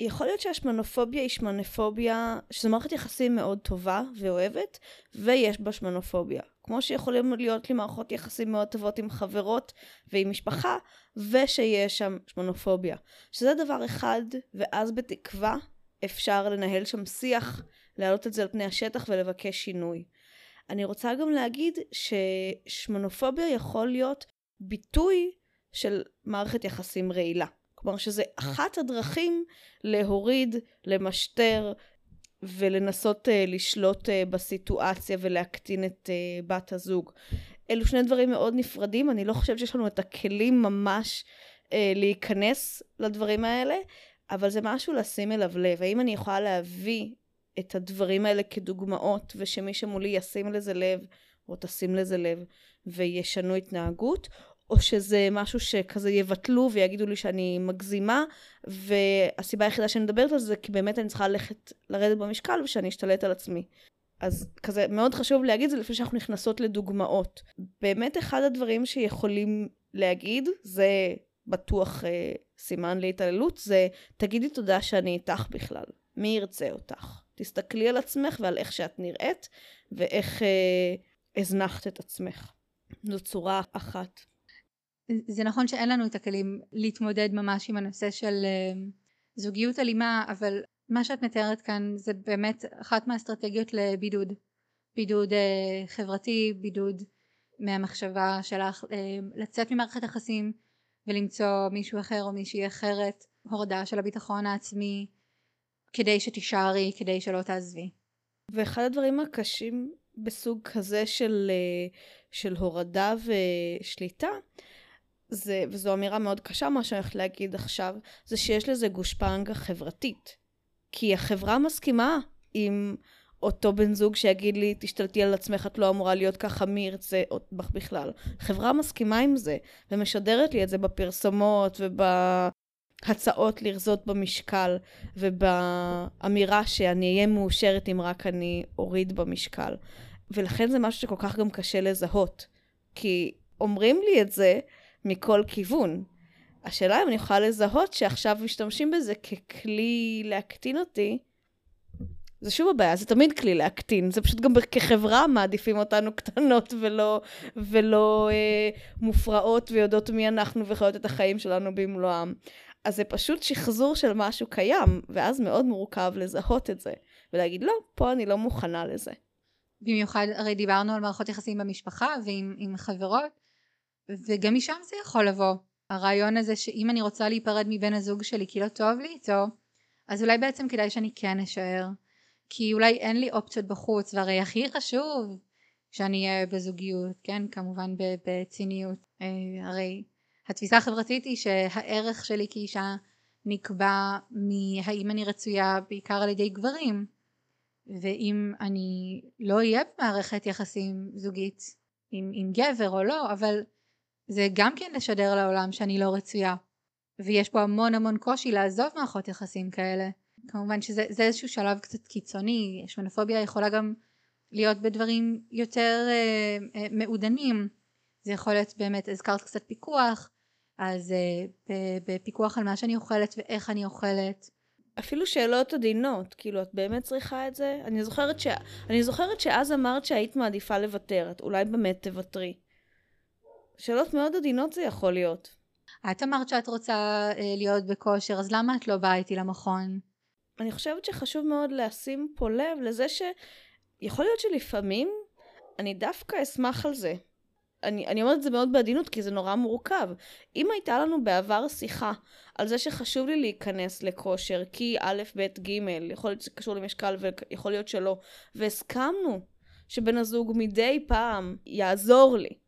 A: יכול להיות שהשמנופוביה היא שמנופוביה, שזו מערכת יחסים מאוד טובה ואוהבת, ויש בה שמנופוביה. כמו שיכולים להיות לי מערכות יחסים מאוד טובות עם חברות ועם משפחה, ושיש שם שמנופוביה. שזה דבר אחד, ואז בתקווה אפשר לנהל שם שיח, להעלות את זה על פני השטח ולבקש שינוי. אני רוצה גם להגיד ששמנופוביה יכול להיות ביטוי של מערכת יחסים רעילה. כלומר שזה אחת הדרכים להוריד, למשטר ולנסות uh, לשלוט uh, בסיטואציה ולהקטין את uh, בת הזוג. אלו שני דברים מאוד נפרדים, אני לא חושבת שיש לנו את הכלים ממש uh, להיכנס לדברים האלה, אבל זה משהו לשים אליו לב. האם אני יכולה להביא את הדברים האלה כדוגמאות, ושמי שמולי ישים לזה לב, או תשים לזה לב, וישנו התנהגות, או שזה משהו שכזה יבטלו ויגידו לי שאני מגזימה, והסיבה היחידה שאני מדברת על זה, כי באמת אני צריכה ללכת לרדת במשקל ושאני אשתלט על עצמי. אז כזה מאוד חשוב להגיד זה לפני שאנחנו נכנסות לדוגמאות. באמת אחד הדברים שיכולים להגיד, זה בטוח אה, סימן להתעללות, זה תגידי תודה שאני איתך בכלל. מי ירצה אותך? תסתכלי על עצמך ועל איך שאת נראית ואיך אה, הזנחת את עצמך. זו צורה אחת.
B: זה נכון שאין לנו את הכלים להתמודד ממש עם הנושא של אה, זוגיות אלימה אבל מה שאת מתארת כאן זה באמת אחת מהאסטרטגיות לבידוד בידוד אה, חברתי בידוד מהמחשבה שלך אה, לצאת ממערכת יחסים ולמצוא מישהו אחר או מישהי אחרת הורדה של הביטחון העצמי כדי שתישארי, כדי שלא תעזבי.
A: ואחד הדברים הקשים בסוג כזה של, אה, של הורדה ושליטה, זה, וזו אמירה מאוד קשה מה שאני הולכת להגיד עכשיו, זה שיש לזה גושפנגה חברתית. כי החברה מסכימה עם אותו בן זוג שיגיד לי, תשתלטי על עצמך, את לא אמורה להיות ככה, מי ירצה בך בכלל. חברה מסכימה עם זה, ומשדרת לי את זה בפרסומות וב... הצעות לרזות במשקל ובאמירה שאני אהיה מאושרת אם רק אני אוריד במשקל. ולכן זה משהו שכל כך גם קשה לזהות. כי אומרים לי את זה מכל כיוון. השאלה אם אני יכולה לזהות שעכשיו משתמשים בזה ככלי להקטין אותי, זה שוב הבעיה, זה תמיד כלי להקטין, זה פשוט גם כחברה מעדיפים אותנו קטנות ולא, ולא אה, מופרעות ויודעות מי אנחנו וחיות את החיים שלנו במלואם. אז זה פשוט שחזור של משהו קיים, ואז מאוד מורכב לזהות את זה, ולהגיד, לא, פה אני לא מוכנה לזה.
B: במיוחד, הרי דיברנו על מערכות יחסים במשפחה ועם חברות, וגם משם זה יכול לבוא. הרעיון הזה שאם אני רוצה להיפרד מבן הזוג שלי כי לא טוב לי איתו, אז אולי בעצם כדאי שאני כן אשאר. כי אולי אין לי אופציות בחוץ, והרי הכי חשוב שאני אהיה בזוגיות, כן? כמובן בציניות. אה, הרי התפיסה החברתית היא שהערך שלי כאישה נקבע מהאם אני רצויה בעיקר על ידי גברים. ואם אני לא אהיה במערכת יחסים זוגית עם, עם גבר או לא, אבל זה גם כן לשדר לעולם שאני לא רצויה. ויש פה המון המון קושי לעזוב מערכות יחסים כאלה. כמובן שזה איזשהו שלב קצת קיצוני, שמנופוביה יכולה גם להיות בדברים יותר אה, אה, מעודנים. זה יכול להיות באמת, הזכרת קצת פיקוח, אז אה, בפיקוח על מה שאני אוכלת ואיך אני אוכלת.
A: אפילו שאלות עדינות, כאילו, את באמת צריכה את זה? אני זוכרת, ש... אני זוכרת שאז אמרת שהיית מעדיפה לוותר, את אולי באמת תוותרי. שאלות מאוד עדינות זה יכול להיות.
B: את אמרת שאת רוצה אה, להיות בכושר, אז למה את לא באה איתי למכון?
A: אני חושבת שחשוב מאוד לשים פה לב לזה שיכול להיות שלפעמים אני דווקא אשמח על זה. אני, אני אומרת את זה מאוד בעדינות כי זה נורא מורכב. אם הייתה לנו בעבר שיחה על זה שחשוב לי להיכנס לכושר כי א', ב', ג', יכול להיות שזה קשור למשקל ויכול להיות שלא, והסכמנו שבן הזוג מדי פעם יעזור לי,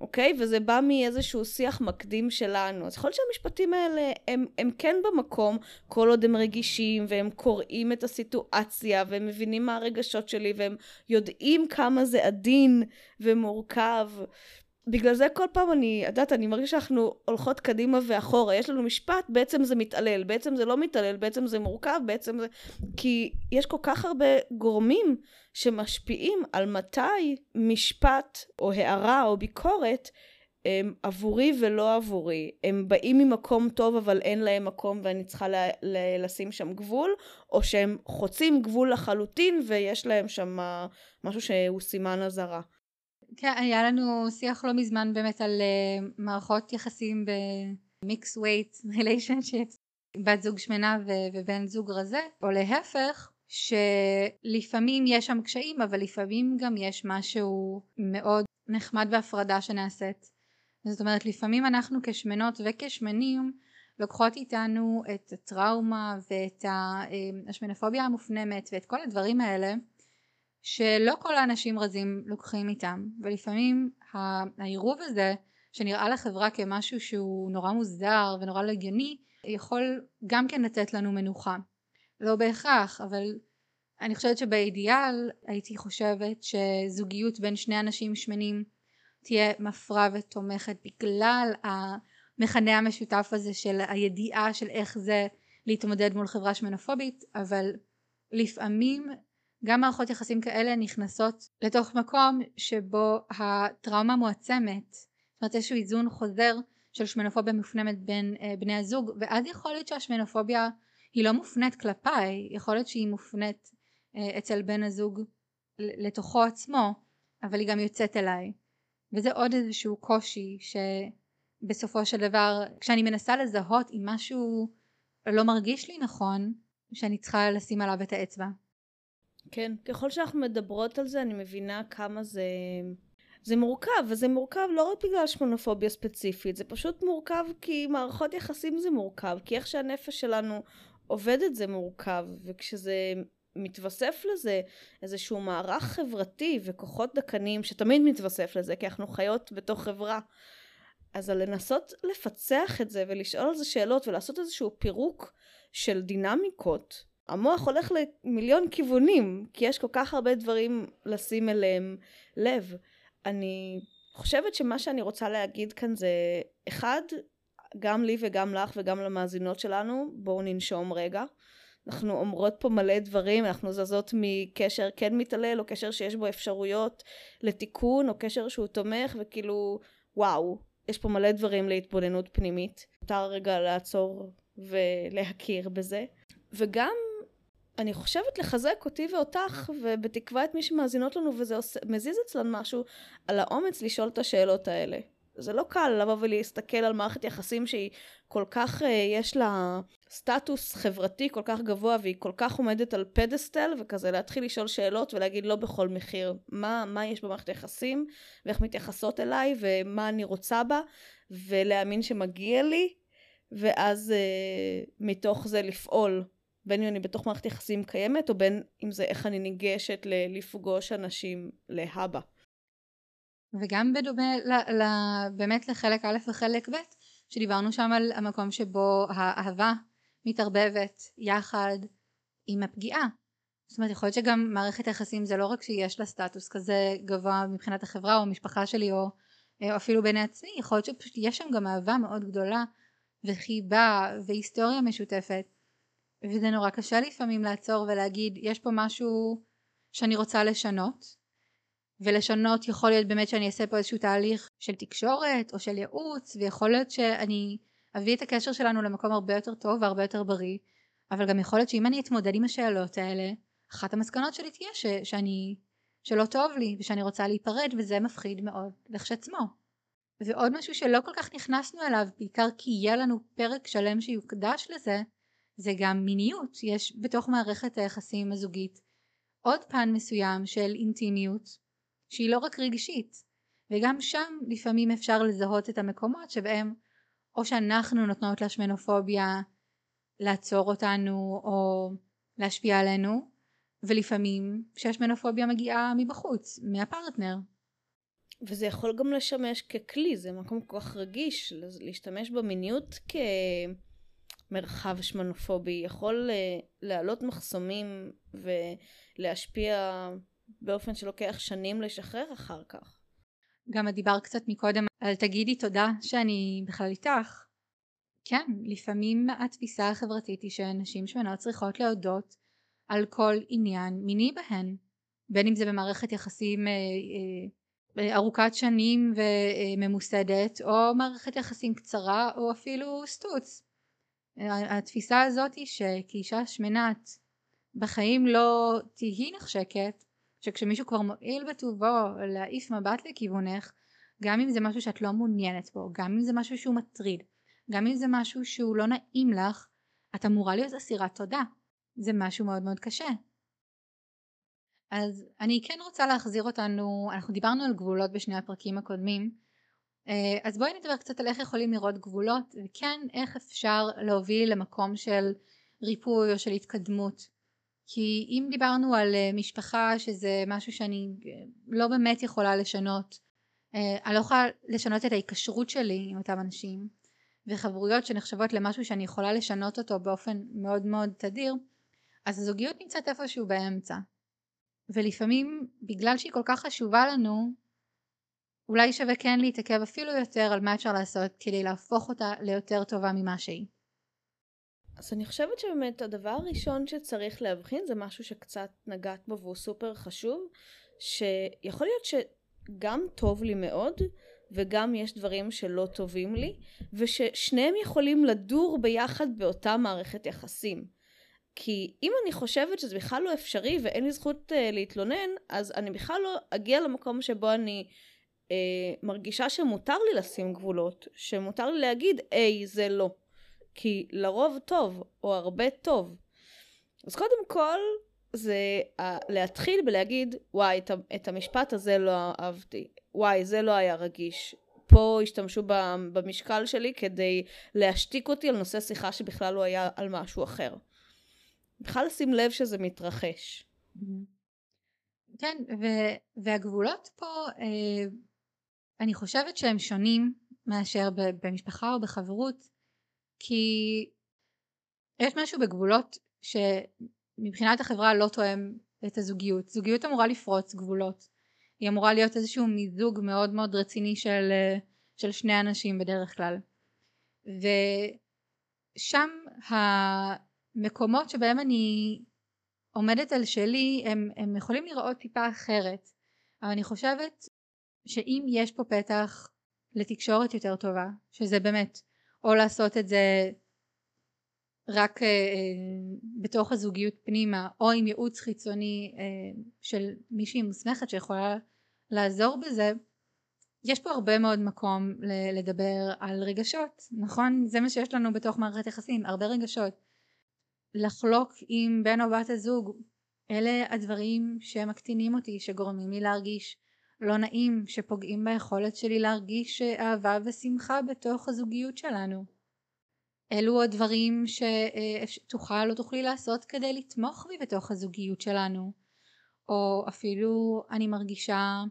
A: אוקיי? וזה בא מאיזשהו שיח מקדים שלנו. אז יכול להיות שהמשפטים האלה הם, הם כן במקום, כל עוד הם רגישים, והם קוראים את הסיטואציה, והם מבינים מה הרגשות שלי, והם יודעים כמה זה עדין ומורכב. בגלל זה כל פעם אני, את יודעת, אני מרגישה שאנחנו הולכות קדימה ואחורה. יש לנו משפט, בעצם זה מתעלל, בעצם זה לא מתעלל, בעצם זה מורכב, בעצם זה... כי יש כל כך הרבה גורמים שמשפיעים על מתי משפט או הערה או ביקורת הם עבורי ולא עבורי. הם באים ממקום טוב אבל אין להם מקום ואני צריכה ל- ל- לשים שם גבול, או שהם חוצים גבול לחלוטין ויש להם שם משהו שהוא סימן אזהרה.
B: כן, היה לנו שיח לא מזמן באמת על uh, מערכות יחסים ב-mix weight relationships, בת זוג שמנה ו- ובן זוג רזה, או להפך, שלפעמים יש שם קשיים, אבל לפעמים גם יש משהו מאוד נחמד בהפרדה שנעשית. זאת אומרת, לפעמים אנחנו כשמנות וכשמנים לוקחות איתנו את הטראומה ואת אה, השמנופוביה המופנמת ואת כל הדברים האלה שלא כל האנשים רזים לוקחים איתם ולפעמים העירוב הזה שנראה לחברה כמשהו שהוא נורא מוזר ונורא לא הגיוני יכול גם כן לתת לנו מנוחה. לא בהכרח אבל אני חושבת שבאידיאל הייתי חושבת שזוגיות בין שני אנשים שמנים תהיה מפרה ותומכת בגלל המכנה המשותף הזה של הידיעה של איך זה להתמודד מול חברה שמנופובית אבל לפעמים גם מערכות יחסים כאלה נכנסות לתוך מקום שבו הטראומה מועצמת. זאת אומרת איזשהו איזון חוזר של שמנופוביה מופנמת בין אה, בני הזוג ואז יכול להיות שהשמנופוביה היא לא מופנית כלפיי יכול להיות שהיא מופנית אה, אצל בן הזוג לתוכו עצמו אבל היא גם יוצאת אליי. וזה עוד איזשהו קושי שבסופו של דבר כשאני מנסה לזהות אם משהו לא מרגיש לי נכון שאני צריכה לשים עליו את האצבע
A: כן, ככל שאנחנו מדברות על זה אני מבינה כמה זה... זה מורכב, וזה מורכב לא רק בגלל שמונופוביה ספציפית, זה פשוט מורכב כי מערכות יחסים זה מורכב, כי איך שהנפש שלנו עובדת זה מורכב, וכשזה מתווסף לזה איזשהו מערך חברתי וכוחות דקניים שתמיד מתווסף לזה, כי אנחנו חיות בתוך חברה. אז לנסות לפצח את זה ולשאול על זה שאלות ולעשות איזשהו פירוק של דינמיקות המוח הולך למיליון כיוונים, כי יש כל כך הרבה דברים לשים אליהם לב. אני חושבת שמה שאני רוצה להגיד כאן זה, אחד, גם לי וגם לך וגם למאזינות שלנו, בואו ננשום רגע. אנחנו אומרות פה מלא דברים, אנחנו זזות מקשר כן מתעלל, או קשר שיש בו אפשרויות לתיקון, או קשר שהוא תומך, וכאילו, וואו, יש פה מלא דברים להתבוננות פנימית. מותר רגע לעצור ולהכיר בזה. וגם אני חושבת לחזק אותי ואותך, ובתקווה את מי שמאזינות לנו, וזה עושה, מזיז אצלן משהו, על האומץ לשאול את השאלות האלה. זה לא קל לבוא ולהסתכל על מערכת יחסים שהיא כל כך, אה, יש לה סטטוס חברתי כל כך גבוה והיא כל כך עומדת על פדסטל וכזה להתחיל לשאול שאלות ולהגיד לא בכל מחיר. מה, מה יש במערכת היחסים ואיך מתייחסות אליי ומה אני רוצה בה ולהאמין שמגיע לי ואז אה, מתוך זה לפעול בין אם אני בתוך מערכת יחסים קיימת או בין אם זה איך אני ניגשת ל- לפגוש אנשים להבא.
B: וגם בדומה ל, ל, באמת לחלק א' וחלק ב', שדיברנו שם על המקום שבו האהבה מתערבבת יחד עם הפגיעה. זאת אומרת יכול להיות שגם מערכת יחסים זה לא רק שיש לה סטטוס כזה גבוה מבחינת החברה או המשפחה שלי או, או אפילו בין עצמי, יכול להיות שפשוט יש שם גם אהבה מאוד גדולה וחיבה והיסטוריה משותפת וזה נורא קשה לפעמים לעצור ולהגיד יש פה משהו שאני רוצה לשנות. ולשנות יכול להיות באמת שאני אעשה פה איזשהו תהליך של תקשורת או של ייעוץ ויכול להיות שאני אביא את הקשר שלנו למקום הרבה יותר טוב והרבה יותר בריא אבל גם יכול להיות שאם אני אתמודד עם השאלות האלה אחת המסקנות שלי תהיה ש, שאני שלא טוב לי ושאני רוצה להיפרד וזה מפחיד מאוד לכשעצמו. ועוד משהו שלא כל כך נכנסנו אליו בעיקר כי יהיה לנו פרק שלם שיוקדש לזה זה גם מיניות. יש בתוך מערכת היחסים הזוגית עוד פן מסוים של אינטימיות שהיא לא רק רגשית וגם שם לפעמים אפשר לזהות את המקומות שבהם או שאנחנו נותנות לשמנופוביה לעצור אותנו או להשפיע עלינו ולפעמים כשהשמנופוביה מגיעה מבחוץ מהפרטנר.
A: וזה יכול גם לשמש ככלי זה מקום כל כך רגיש להשתמש במיניות כמרחב שמנופובי יכול אה, להעלות מחסומים ולהשפיע באופן שלוקח שנים לשחרר אחר כך.
B: גם את דיברת קצת מקודם על תגידי תודה שאני בכלל איתך. כן, לפעמים התפיסה החברתית היא שנשים שמנות צריכות להודות על כל עניין מיני בהן, בין אם זה במערכת יחסים אה, אה, ארוכת שנים וממוסדת, או מערכת יחסים קצרה, או אפילו סטוץ. התפיסה הזאת היא שכאישה שמנת בחיים לא תהי נחשקת, שכשמישהו כבר מועיל בטובו להעיף מבט לכיוונך גם אם זה משהו שאת לא מעוניינת בו גם אם זה משהו שהוא מטריד גם אם זה משהו שהוא לא נעים לך את אמורה להיות אסירת תודה. זה משהו מאוד מאוד קשה. אז אני כן רוצה להחזיר אותנו אנחנו דיברנו על גבולות בשני הפרקים הקודמים אז בואי נדבר קצת על איך יכולים לראות גבולות וכן איך אפשר להוביל למקום של ריפוי או של התקדמות. כי אם דיברנו על אה, משפחה שזה משהו שאני אה, לא באמת יכולה לשנות אה, אני לא יכולה לשנות את ההיקשרות שלי עם אותם אנשים וחברויות שנחשבות למשהו שאני יכולה לשנות אותו באופן מאוד מאוד תדיר אז הזוגיות נמצאת איפשהו באמצע. ולפעמים בגלל שהיא כל כך חשובה לנו אולי שווה כן להתעכב אפילו יותר על מה אפשר לעשות כדי להפוך אותה ליותר טובה ממה שהיא
A: אז אני חושבת שבאמת הדבר הראשון שצריך להבחין זה משהו שקצת נגעת בו והוא סופר חשוב, שיכול להיות שגם טוב לי מאוד וגם יש דברים שלא טובים לי וששניהם יכולים לדור ביחד באותה מערכת יחסים. כי אם אני חושבת שזה בכלל לא אפשרי ואין לי זכות uh, להתלונן אז אני בכלל לא אגיע למקום שבו אני uh, מרגישה שמותר לי לשים גבולות, שמותר לי להגיד היי זה לא. כי לרוב טוב, או הרבה טוב. אז קודם כל, זה להתחיל בלהגיד, וואי, את, את המשפט הזה לא אהבתי, וואי, זה לא היה רגיש. פה השתמשו במשקל שלי כדי להשתיק אותי על נושא שיחה שבכלל לא היה על משהו אחר. בכלל לשים לב שזה מתרחש.
B: כן, ו- והגבולות פה, אה, אני חושבת שהם שונים מאשר במשפחה או בחברות, כי יש משהו בגבולות שמבחינת החברה לא תואם את הזוגיות. זוגיות אמורה לפרוץ גבולות. היא אמורה להיות איזשהו מיזוג מאוד מאוד רציני של, של שני אנשים בדרך כלל. ושם המקומות שבהם אני עומדת על שלי הם, הם יכולים לראות טיפה אחרת. אבל אני חושבת שאם יש פה פתח לתקשורת יותר טובה, שזה באמת או לעשות את זה רק אה, בתוך הזוגיות פנימה או עם ייעוץ חיצוני של מישהי מוסמכת שיכולה לעזור בזה יש פה הרבה מאוד מקום לדבר על רגשות נכון? זה מה שיש לנו בתוך מערכת יחסים הרבה רגשות. לחלוק עם בן או בת הזוג אלה הדברים שמקטינים אותי שגורמים לי להרגיש לא נעים שפוגעים ביכולת שלי להרגיש אהבה ושמחה בתוך הזוגיות שלנו. אלו הדברים שתוכל או תוכלי לעשות כדי לתמוך בי בתוך הזוגיות שלנו. או אפילו אני מרגישה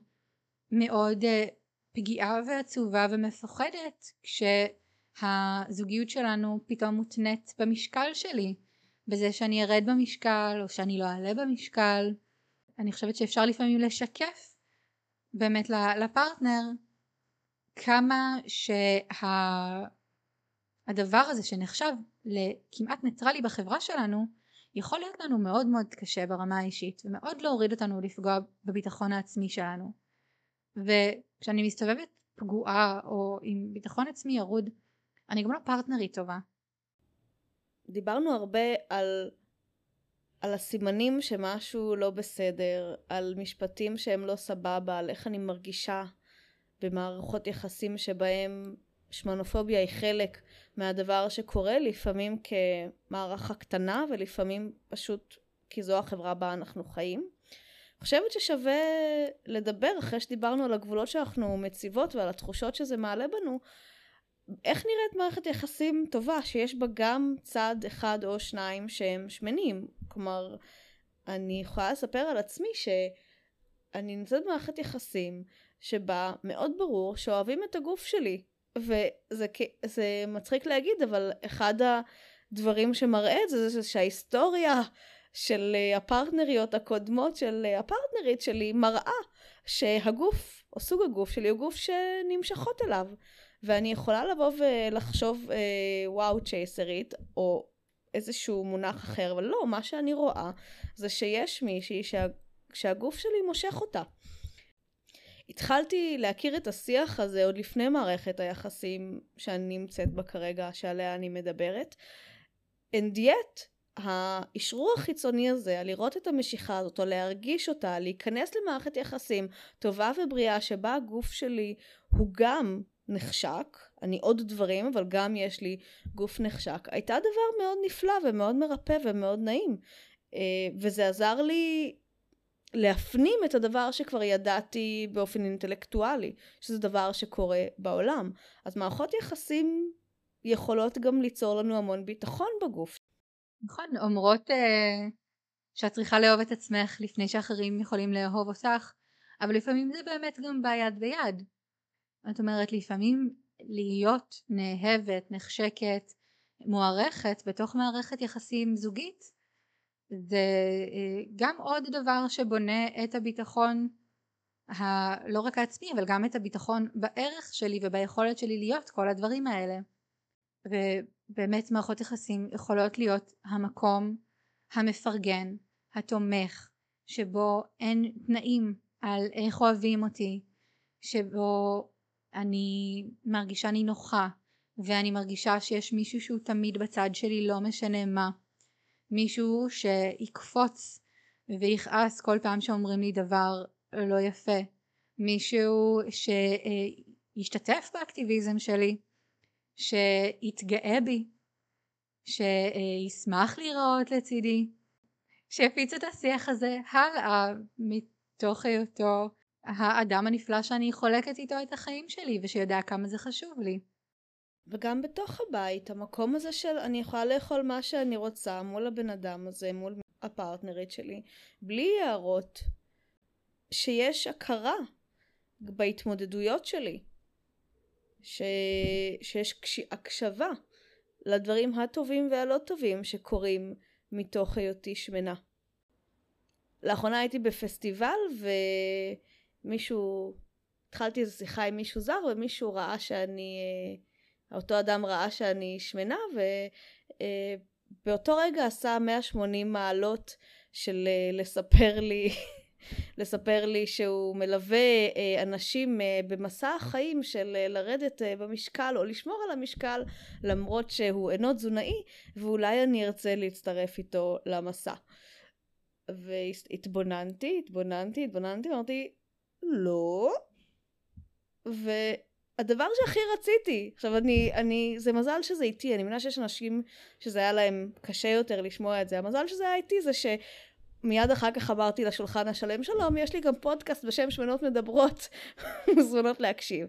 B: מאוד אה, פגיעה ועצובה ומפוחדת כשהזוגיות שלנו פתאום מותנית במשקל שלי. בזה שאני ארד במשקל או שאני לא אעלה במשקל. אני חושבת שאפשר לפעמים לשקף באמת לפרטנר כמה שהדבר שה... הזה שנחשב לכמעט ניטרלי בחברה שלנו יכול להיות לנו מאוד מאוד קשה ברמה האישית ומאוד להוריד אותנו לפגוע בביטחון העצמי שלנו וכשאני מסתובבת פגועה או עם ביטחון עצמי ירוד אני גם לא פרטנרית טובה.
A: דיברנו הרבה על, על הסימנים שמשהו לא בסדר, על משפטים שהם לא סבבה, על איך אני מרגישה במערכות יחסים שבהם שמנופוביה היא חלק מהדבר שקורה לפעמים כמערכה קטנה ולפעמים פשוט כי זו החברה בה אנחנו חיים. חושבת ששווה לדבר אחרי שדיברנו על הגבולות שאנחנו מציבות ועל התחושות שזה מעלה בנו איך נראית מערכת יחסים טובה שיש בה גם צד אחד או שניים שהם שמנים? כלומר אני יכולה לספר על עצמי שאני נמצאת במערכת יחסים שבה מאוד ברור שאוהבים את הגוף שלי. וזה מצחיק להגיד אבל אחד הדברים שמראה את זה זה שההיסטוריה של הפרטנריות הקודמות של הפרטנרית שלי מראה שהגוף או סוג הגוף שלי הוא גוף שנמשכות אליו ואני יכולה לבוא ולחשוב אה, וואו צ'ייסרית או איזשהו מונח אחר אבל לא מה שאני רואה זה שיש מישהי שה, שהגוף שלי מושך אותה. התחלתי להכיר את השיח הזה עוד לפני מערכת היחסים שאני נמצאת בה כרגע שעליה אני מדברת and yet האשרור החיצוני הזה, לראות את המשיכה הזאת, או להרגיש אותה, להיכנס למערכת יחסים טובה ובריאה שבה הגוף שלי הוא גם נחשק, אני עוד דברים, אבל גם יש לי גוף נחשק, הייתה דבר מאוד נפלא ומאוד מרפא ומאוד נעים. אה, וזה עזר לי להפנים את הדבר שכבר ידעתי באופן אינטלקטואלי, שזה דבר שקורה בעולם. אז מערכות יחסים יכולות גם ליצור לנו המון ביטחון בגוף.
B: נכון, אומרות uh, שאת צריכה לאהוב את עצמך לפני שאחרים יכולים לאהוב אותך, אבל לפעמים זה באמת גם בא יד ביד. זאת אומרת, לפעמים להיות נאהבת, נחשקת, מוערכת בתוך מערכת יחסים זוגית, זה uh, גם עוד דבר שבונה את הביטחון ה... לא רק העצמי, אבל גם את הביטחון בערך שלי וביכולת שלי להיות כל הדברים האלה. ובאמת מערכות יחסים יכולות להיות המקום המפרגן, התומך, שבו אין תנאים על איך אוהבים אותי, שבו אני מרגישה נינוחה ואני מרגישה שיש מישהו שהוא תמיד בצד שלי לא משנה מה, מישהו שיקפוץ ויכעס כל פעם שאומרים לי דבר לא יפה, מישהו שישתתף באקטיביזם שלי שיתגאה בי, שישמח להיראות לצידי, שיפיץ את השיח הזה הלאה מתוך היותו האדם הנפלא שאני חולקת איתו את החיים שלי ושיודע כמה זה חשוב לי.
A: וגם בתוך הבית, המקום הזה של אני יכולה לאכול מה שאני רוצה מול הבן אדם הזה, מול הפרטנרית שלי, בלי הערות, שיש הכרה בהתמודדויות שלי. ש... שיש קש... הקשבה לדברים הטובים והלא טובים שקורים מתוך היותי שמנה. לאחרונה הייתי בפסטיבל ומישהו, התחלתי איזו שיחה עם מישהו זר ומישהו ראה שאני, אותו אדם ראה שאני שמנה ובאותו רגע עשה 180 מעלות של לספר לי לספר לי שהוא מלווה אה, אנשים אה, במסע החיים של אה, לרדת אה, במשקל או לשמור על המשקל למרות שהוא אינו תזונאי ואולי אני ארצה להצטרף איתו למסע. והתבוננתי, התבוננתי, התבוננתי, אמרתי לא. והדבר שהכי רציתי, עכשיו אני, אני, זה מזל שזה איתי, אני מבינה שיש אנשים שזה היה להם קשה יותר לשמוע את זה, המזל שזה היה איתי זה שמיד אחר כך אמרתי לשולחן השלם, שלום, יש לי גם פודקאסט בשם שמנות מדברות, מוזמנות להקשיב.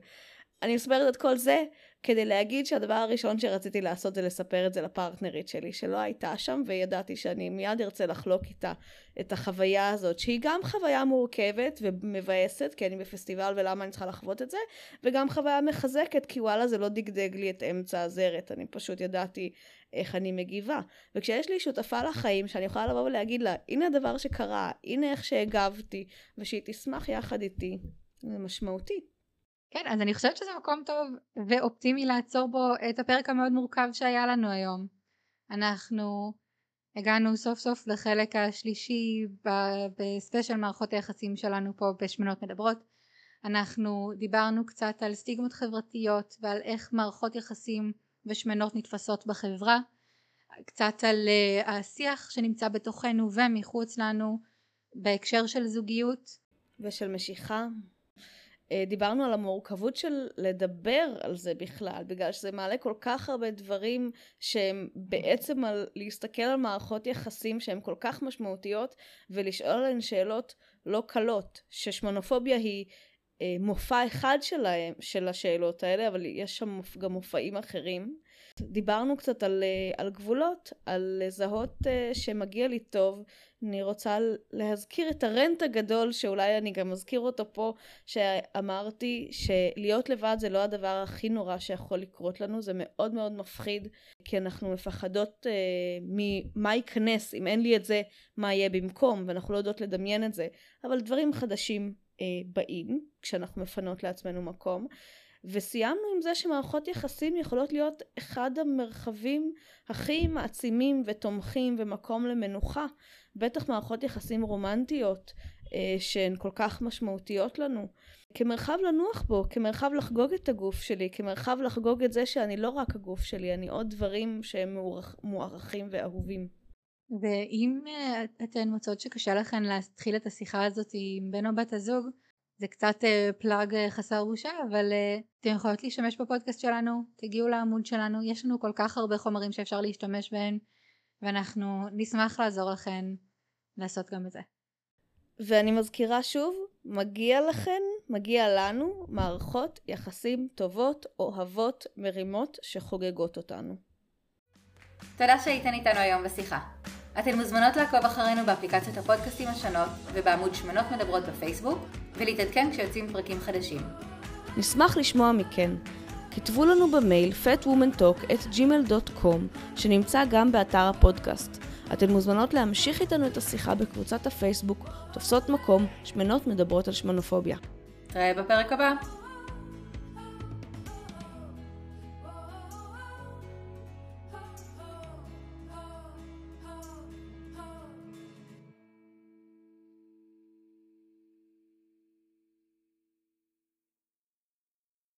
A: אני מספרת את כל זה כדי להגיד שהדבר הראשון שרציתי לעשות זה לספר את זה לפרטנרית שלי שלא הייתה שם וידעתי שאני מיד ארצה לחלוק איתה את החוויה הזאת שהיא גם חוויה מורכבת ומבאסת כי אני בפסטיבל ולמה אני צריכה לחוות את זה וגם חוויה מחזקת כי וואלה זה לא דגדג לי את אמצע הזרת אני פשוט ידעתי איך אני מגיבה. וכשיש לי שותפה לחיים שאני יכולה לבוא ולהגיד לה הנה הדבר שקרה הנה איך שהגבתי ושהיא תשמח יחד איתי זה משמעותי
B: כן, אז אני חושבת שזה מקום טוב ואופטימי לעצור בו את הפרק המאוד מורכב שהיה לנו היום. אנחנו הגענו סוף סוף לחלק השלישי בספיישל מערכות היחסים שלנו פה בשמנות מדברות. אנחנו דיברנו קצת על סטיגמות חברתיות ועל איך מערכות יחסים ושמנות נתפסות בחברה. קצת על uh, השיח שנמצא בתוכנו ומחוץ לנו בהקשר של זוגיות.
A: ושל משיכה. אה, דיברנו על המורכבות של לדבר על זה בכלל, בגלל שזה מעלה כל כך הרבה דברים שהם בעצם על להסתכל על מערכות יחסים שהן כל כך משמעותיות ולשאול עליהן שאלות לא קלות, ששמונופוביה היא אה, מופע אחד שלהם, של השאלות האלה, אבל יש שם גם מופעים אחרים. דיברנו קצת על, אה, על גבולות, על לזהות שמגיע לי טוב. אני רוצה להזכיר את הרנט הגדול שאולי אני גם אזכיר אותו פה שאמרתי שלהיות לבד זה לא הדבר הכי נורא שיכול לקרות לנו זה מאוד מאוד מפחיד כי אנחנו מפחדות אה, ממה ייכנס אם אין לי את זה מה יהיה במקום ואנחנו לא יודעות לדמיין את זה. אבל דברים חדשים אה, באים כשאנחנו מפנות לעצמנו מקום וסיימנו עם זה שמערכות יחסים יכולות להיות אחד המרחבים הכי מעצימים ותומכים ומקום למנוחה בטח מערכות יחסים רומנטיות אה, שהן כל כך משמעותיות לנו. כמרחב לנוח בו, כמרחב לחגוג את הגוף שלי, כמרחב לחגוג את זה שאני לא רק הגוף שלי, אני עוד דברים שהם מוערכים ואהובים.
B: ואם אה, אתן מוצאות שקשה לכן להתחיל את השיחה הזאת עם בן או בת הזוג, זה קצת uh, פלאג uh, חסר בושה אבל uh, אתם יכולות להשתמש בפודקאסט שלנו תגיעו לעמוד שלנו יש לנו כל כך הרבה חומרים שאפשר להשתמש בהם ואנחנו נשמח לעזור לכן לעשות גם את זה.
A: ואני מזכירה שוב, מגיע לכן, מגיע לנו, מערכות יחסים טובות, אוהבות, מרימות, שחוגגות אותנו.
B: תודה שהייתן איתנו היום בשיחה. אתן מוזמנות לעקוב אחרינו באפליקציות הפודקאסטים השונות ובעמוד שמנות מדברות בפייסבוק ולהתעדכן כשיוצאים פרקים חדשים.
A: נשמח לשמוע מכן. כתבו לנו במייל fatwomantalk@gmail.com שנמצא גם באתר הפודקאסט. אתן מוזמנות להמשיך איתנו את השיחה בקבוצת הפייסבוק תופסות מקום שמנות מדברות על שמנופוביה.
B: נתראה בפרק הבא.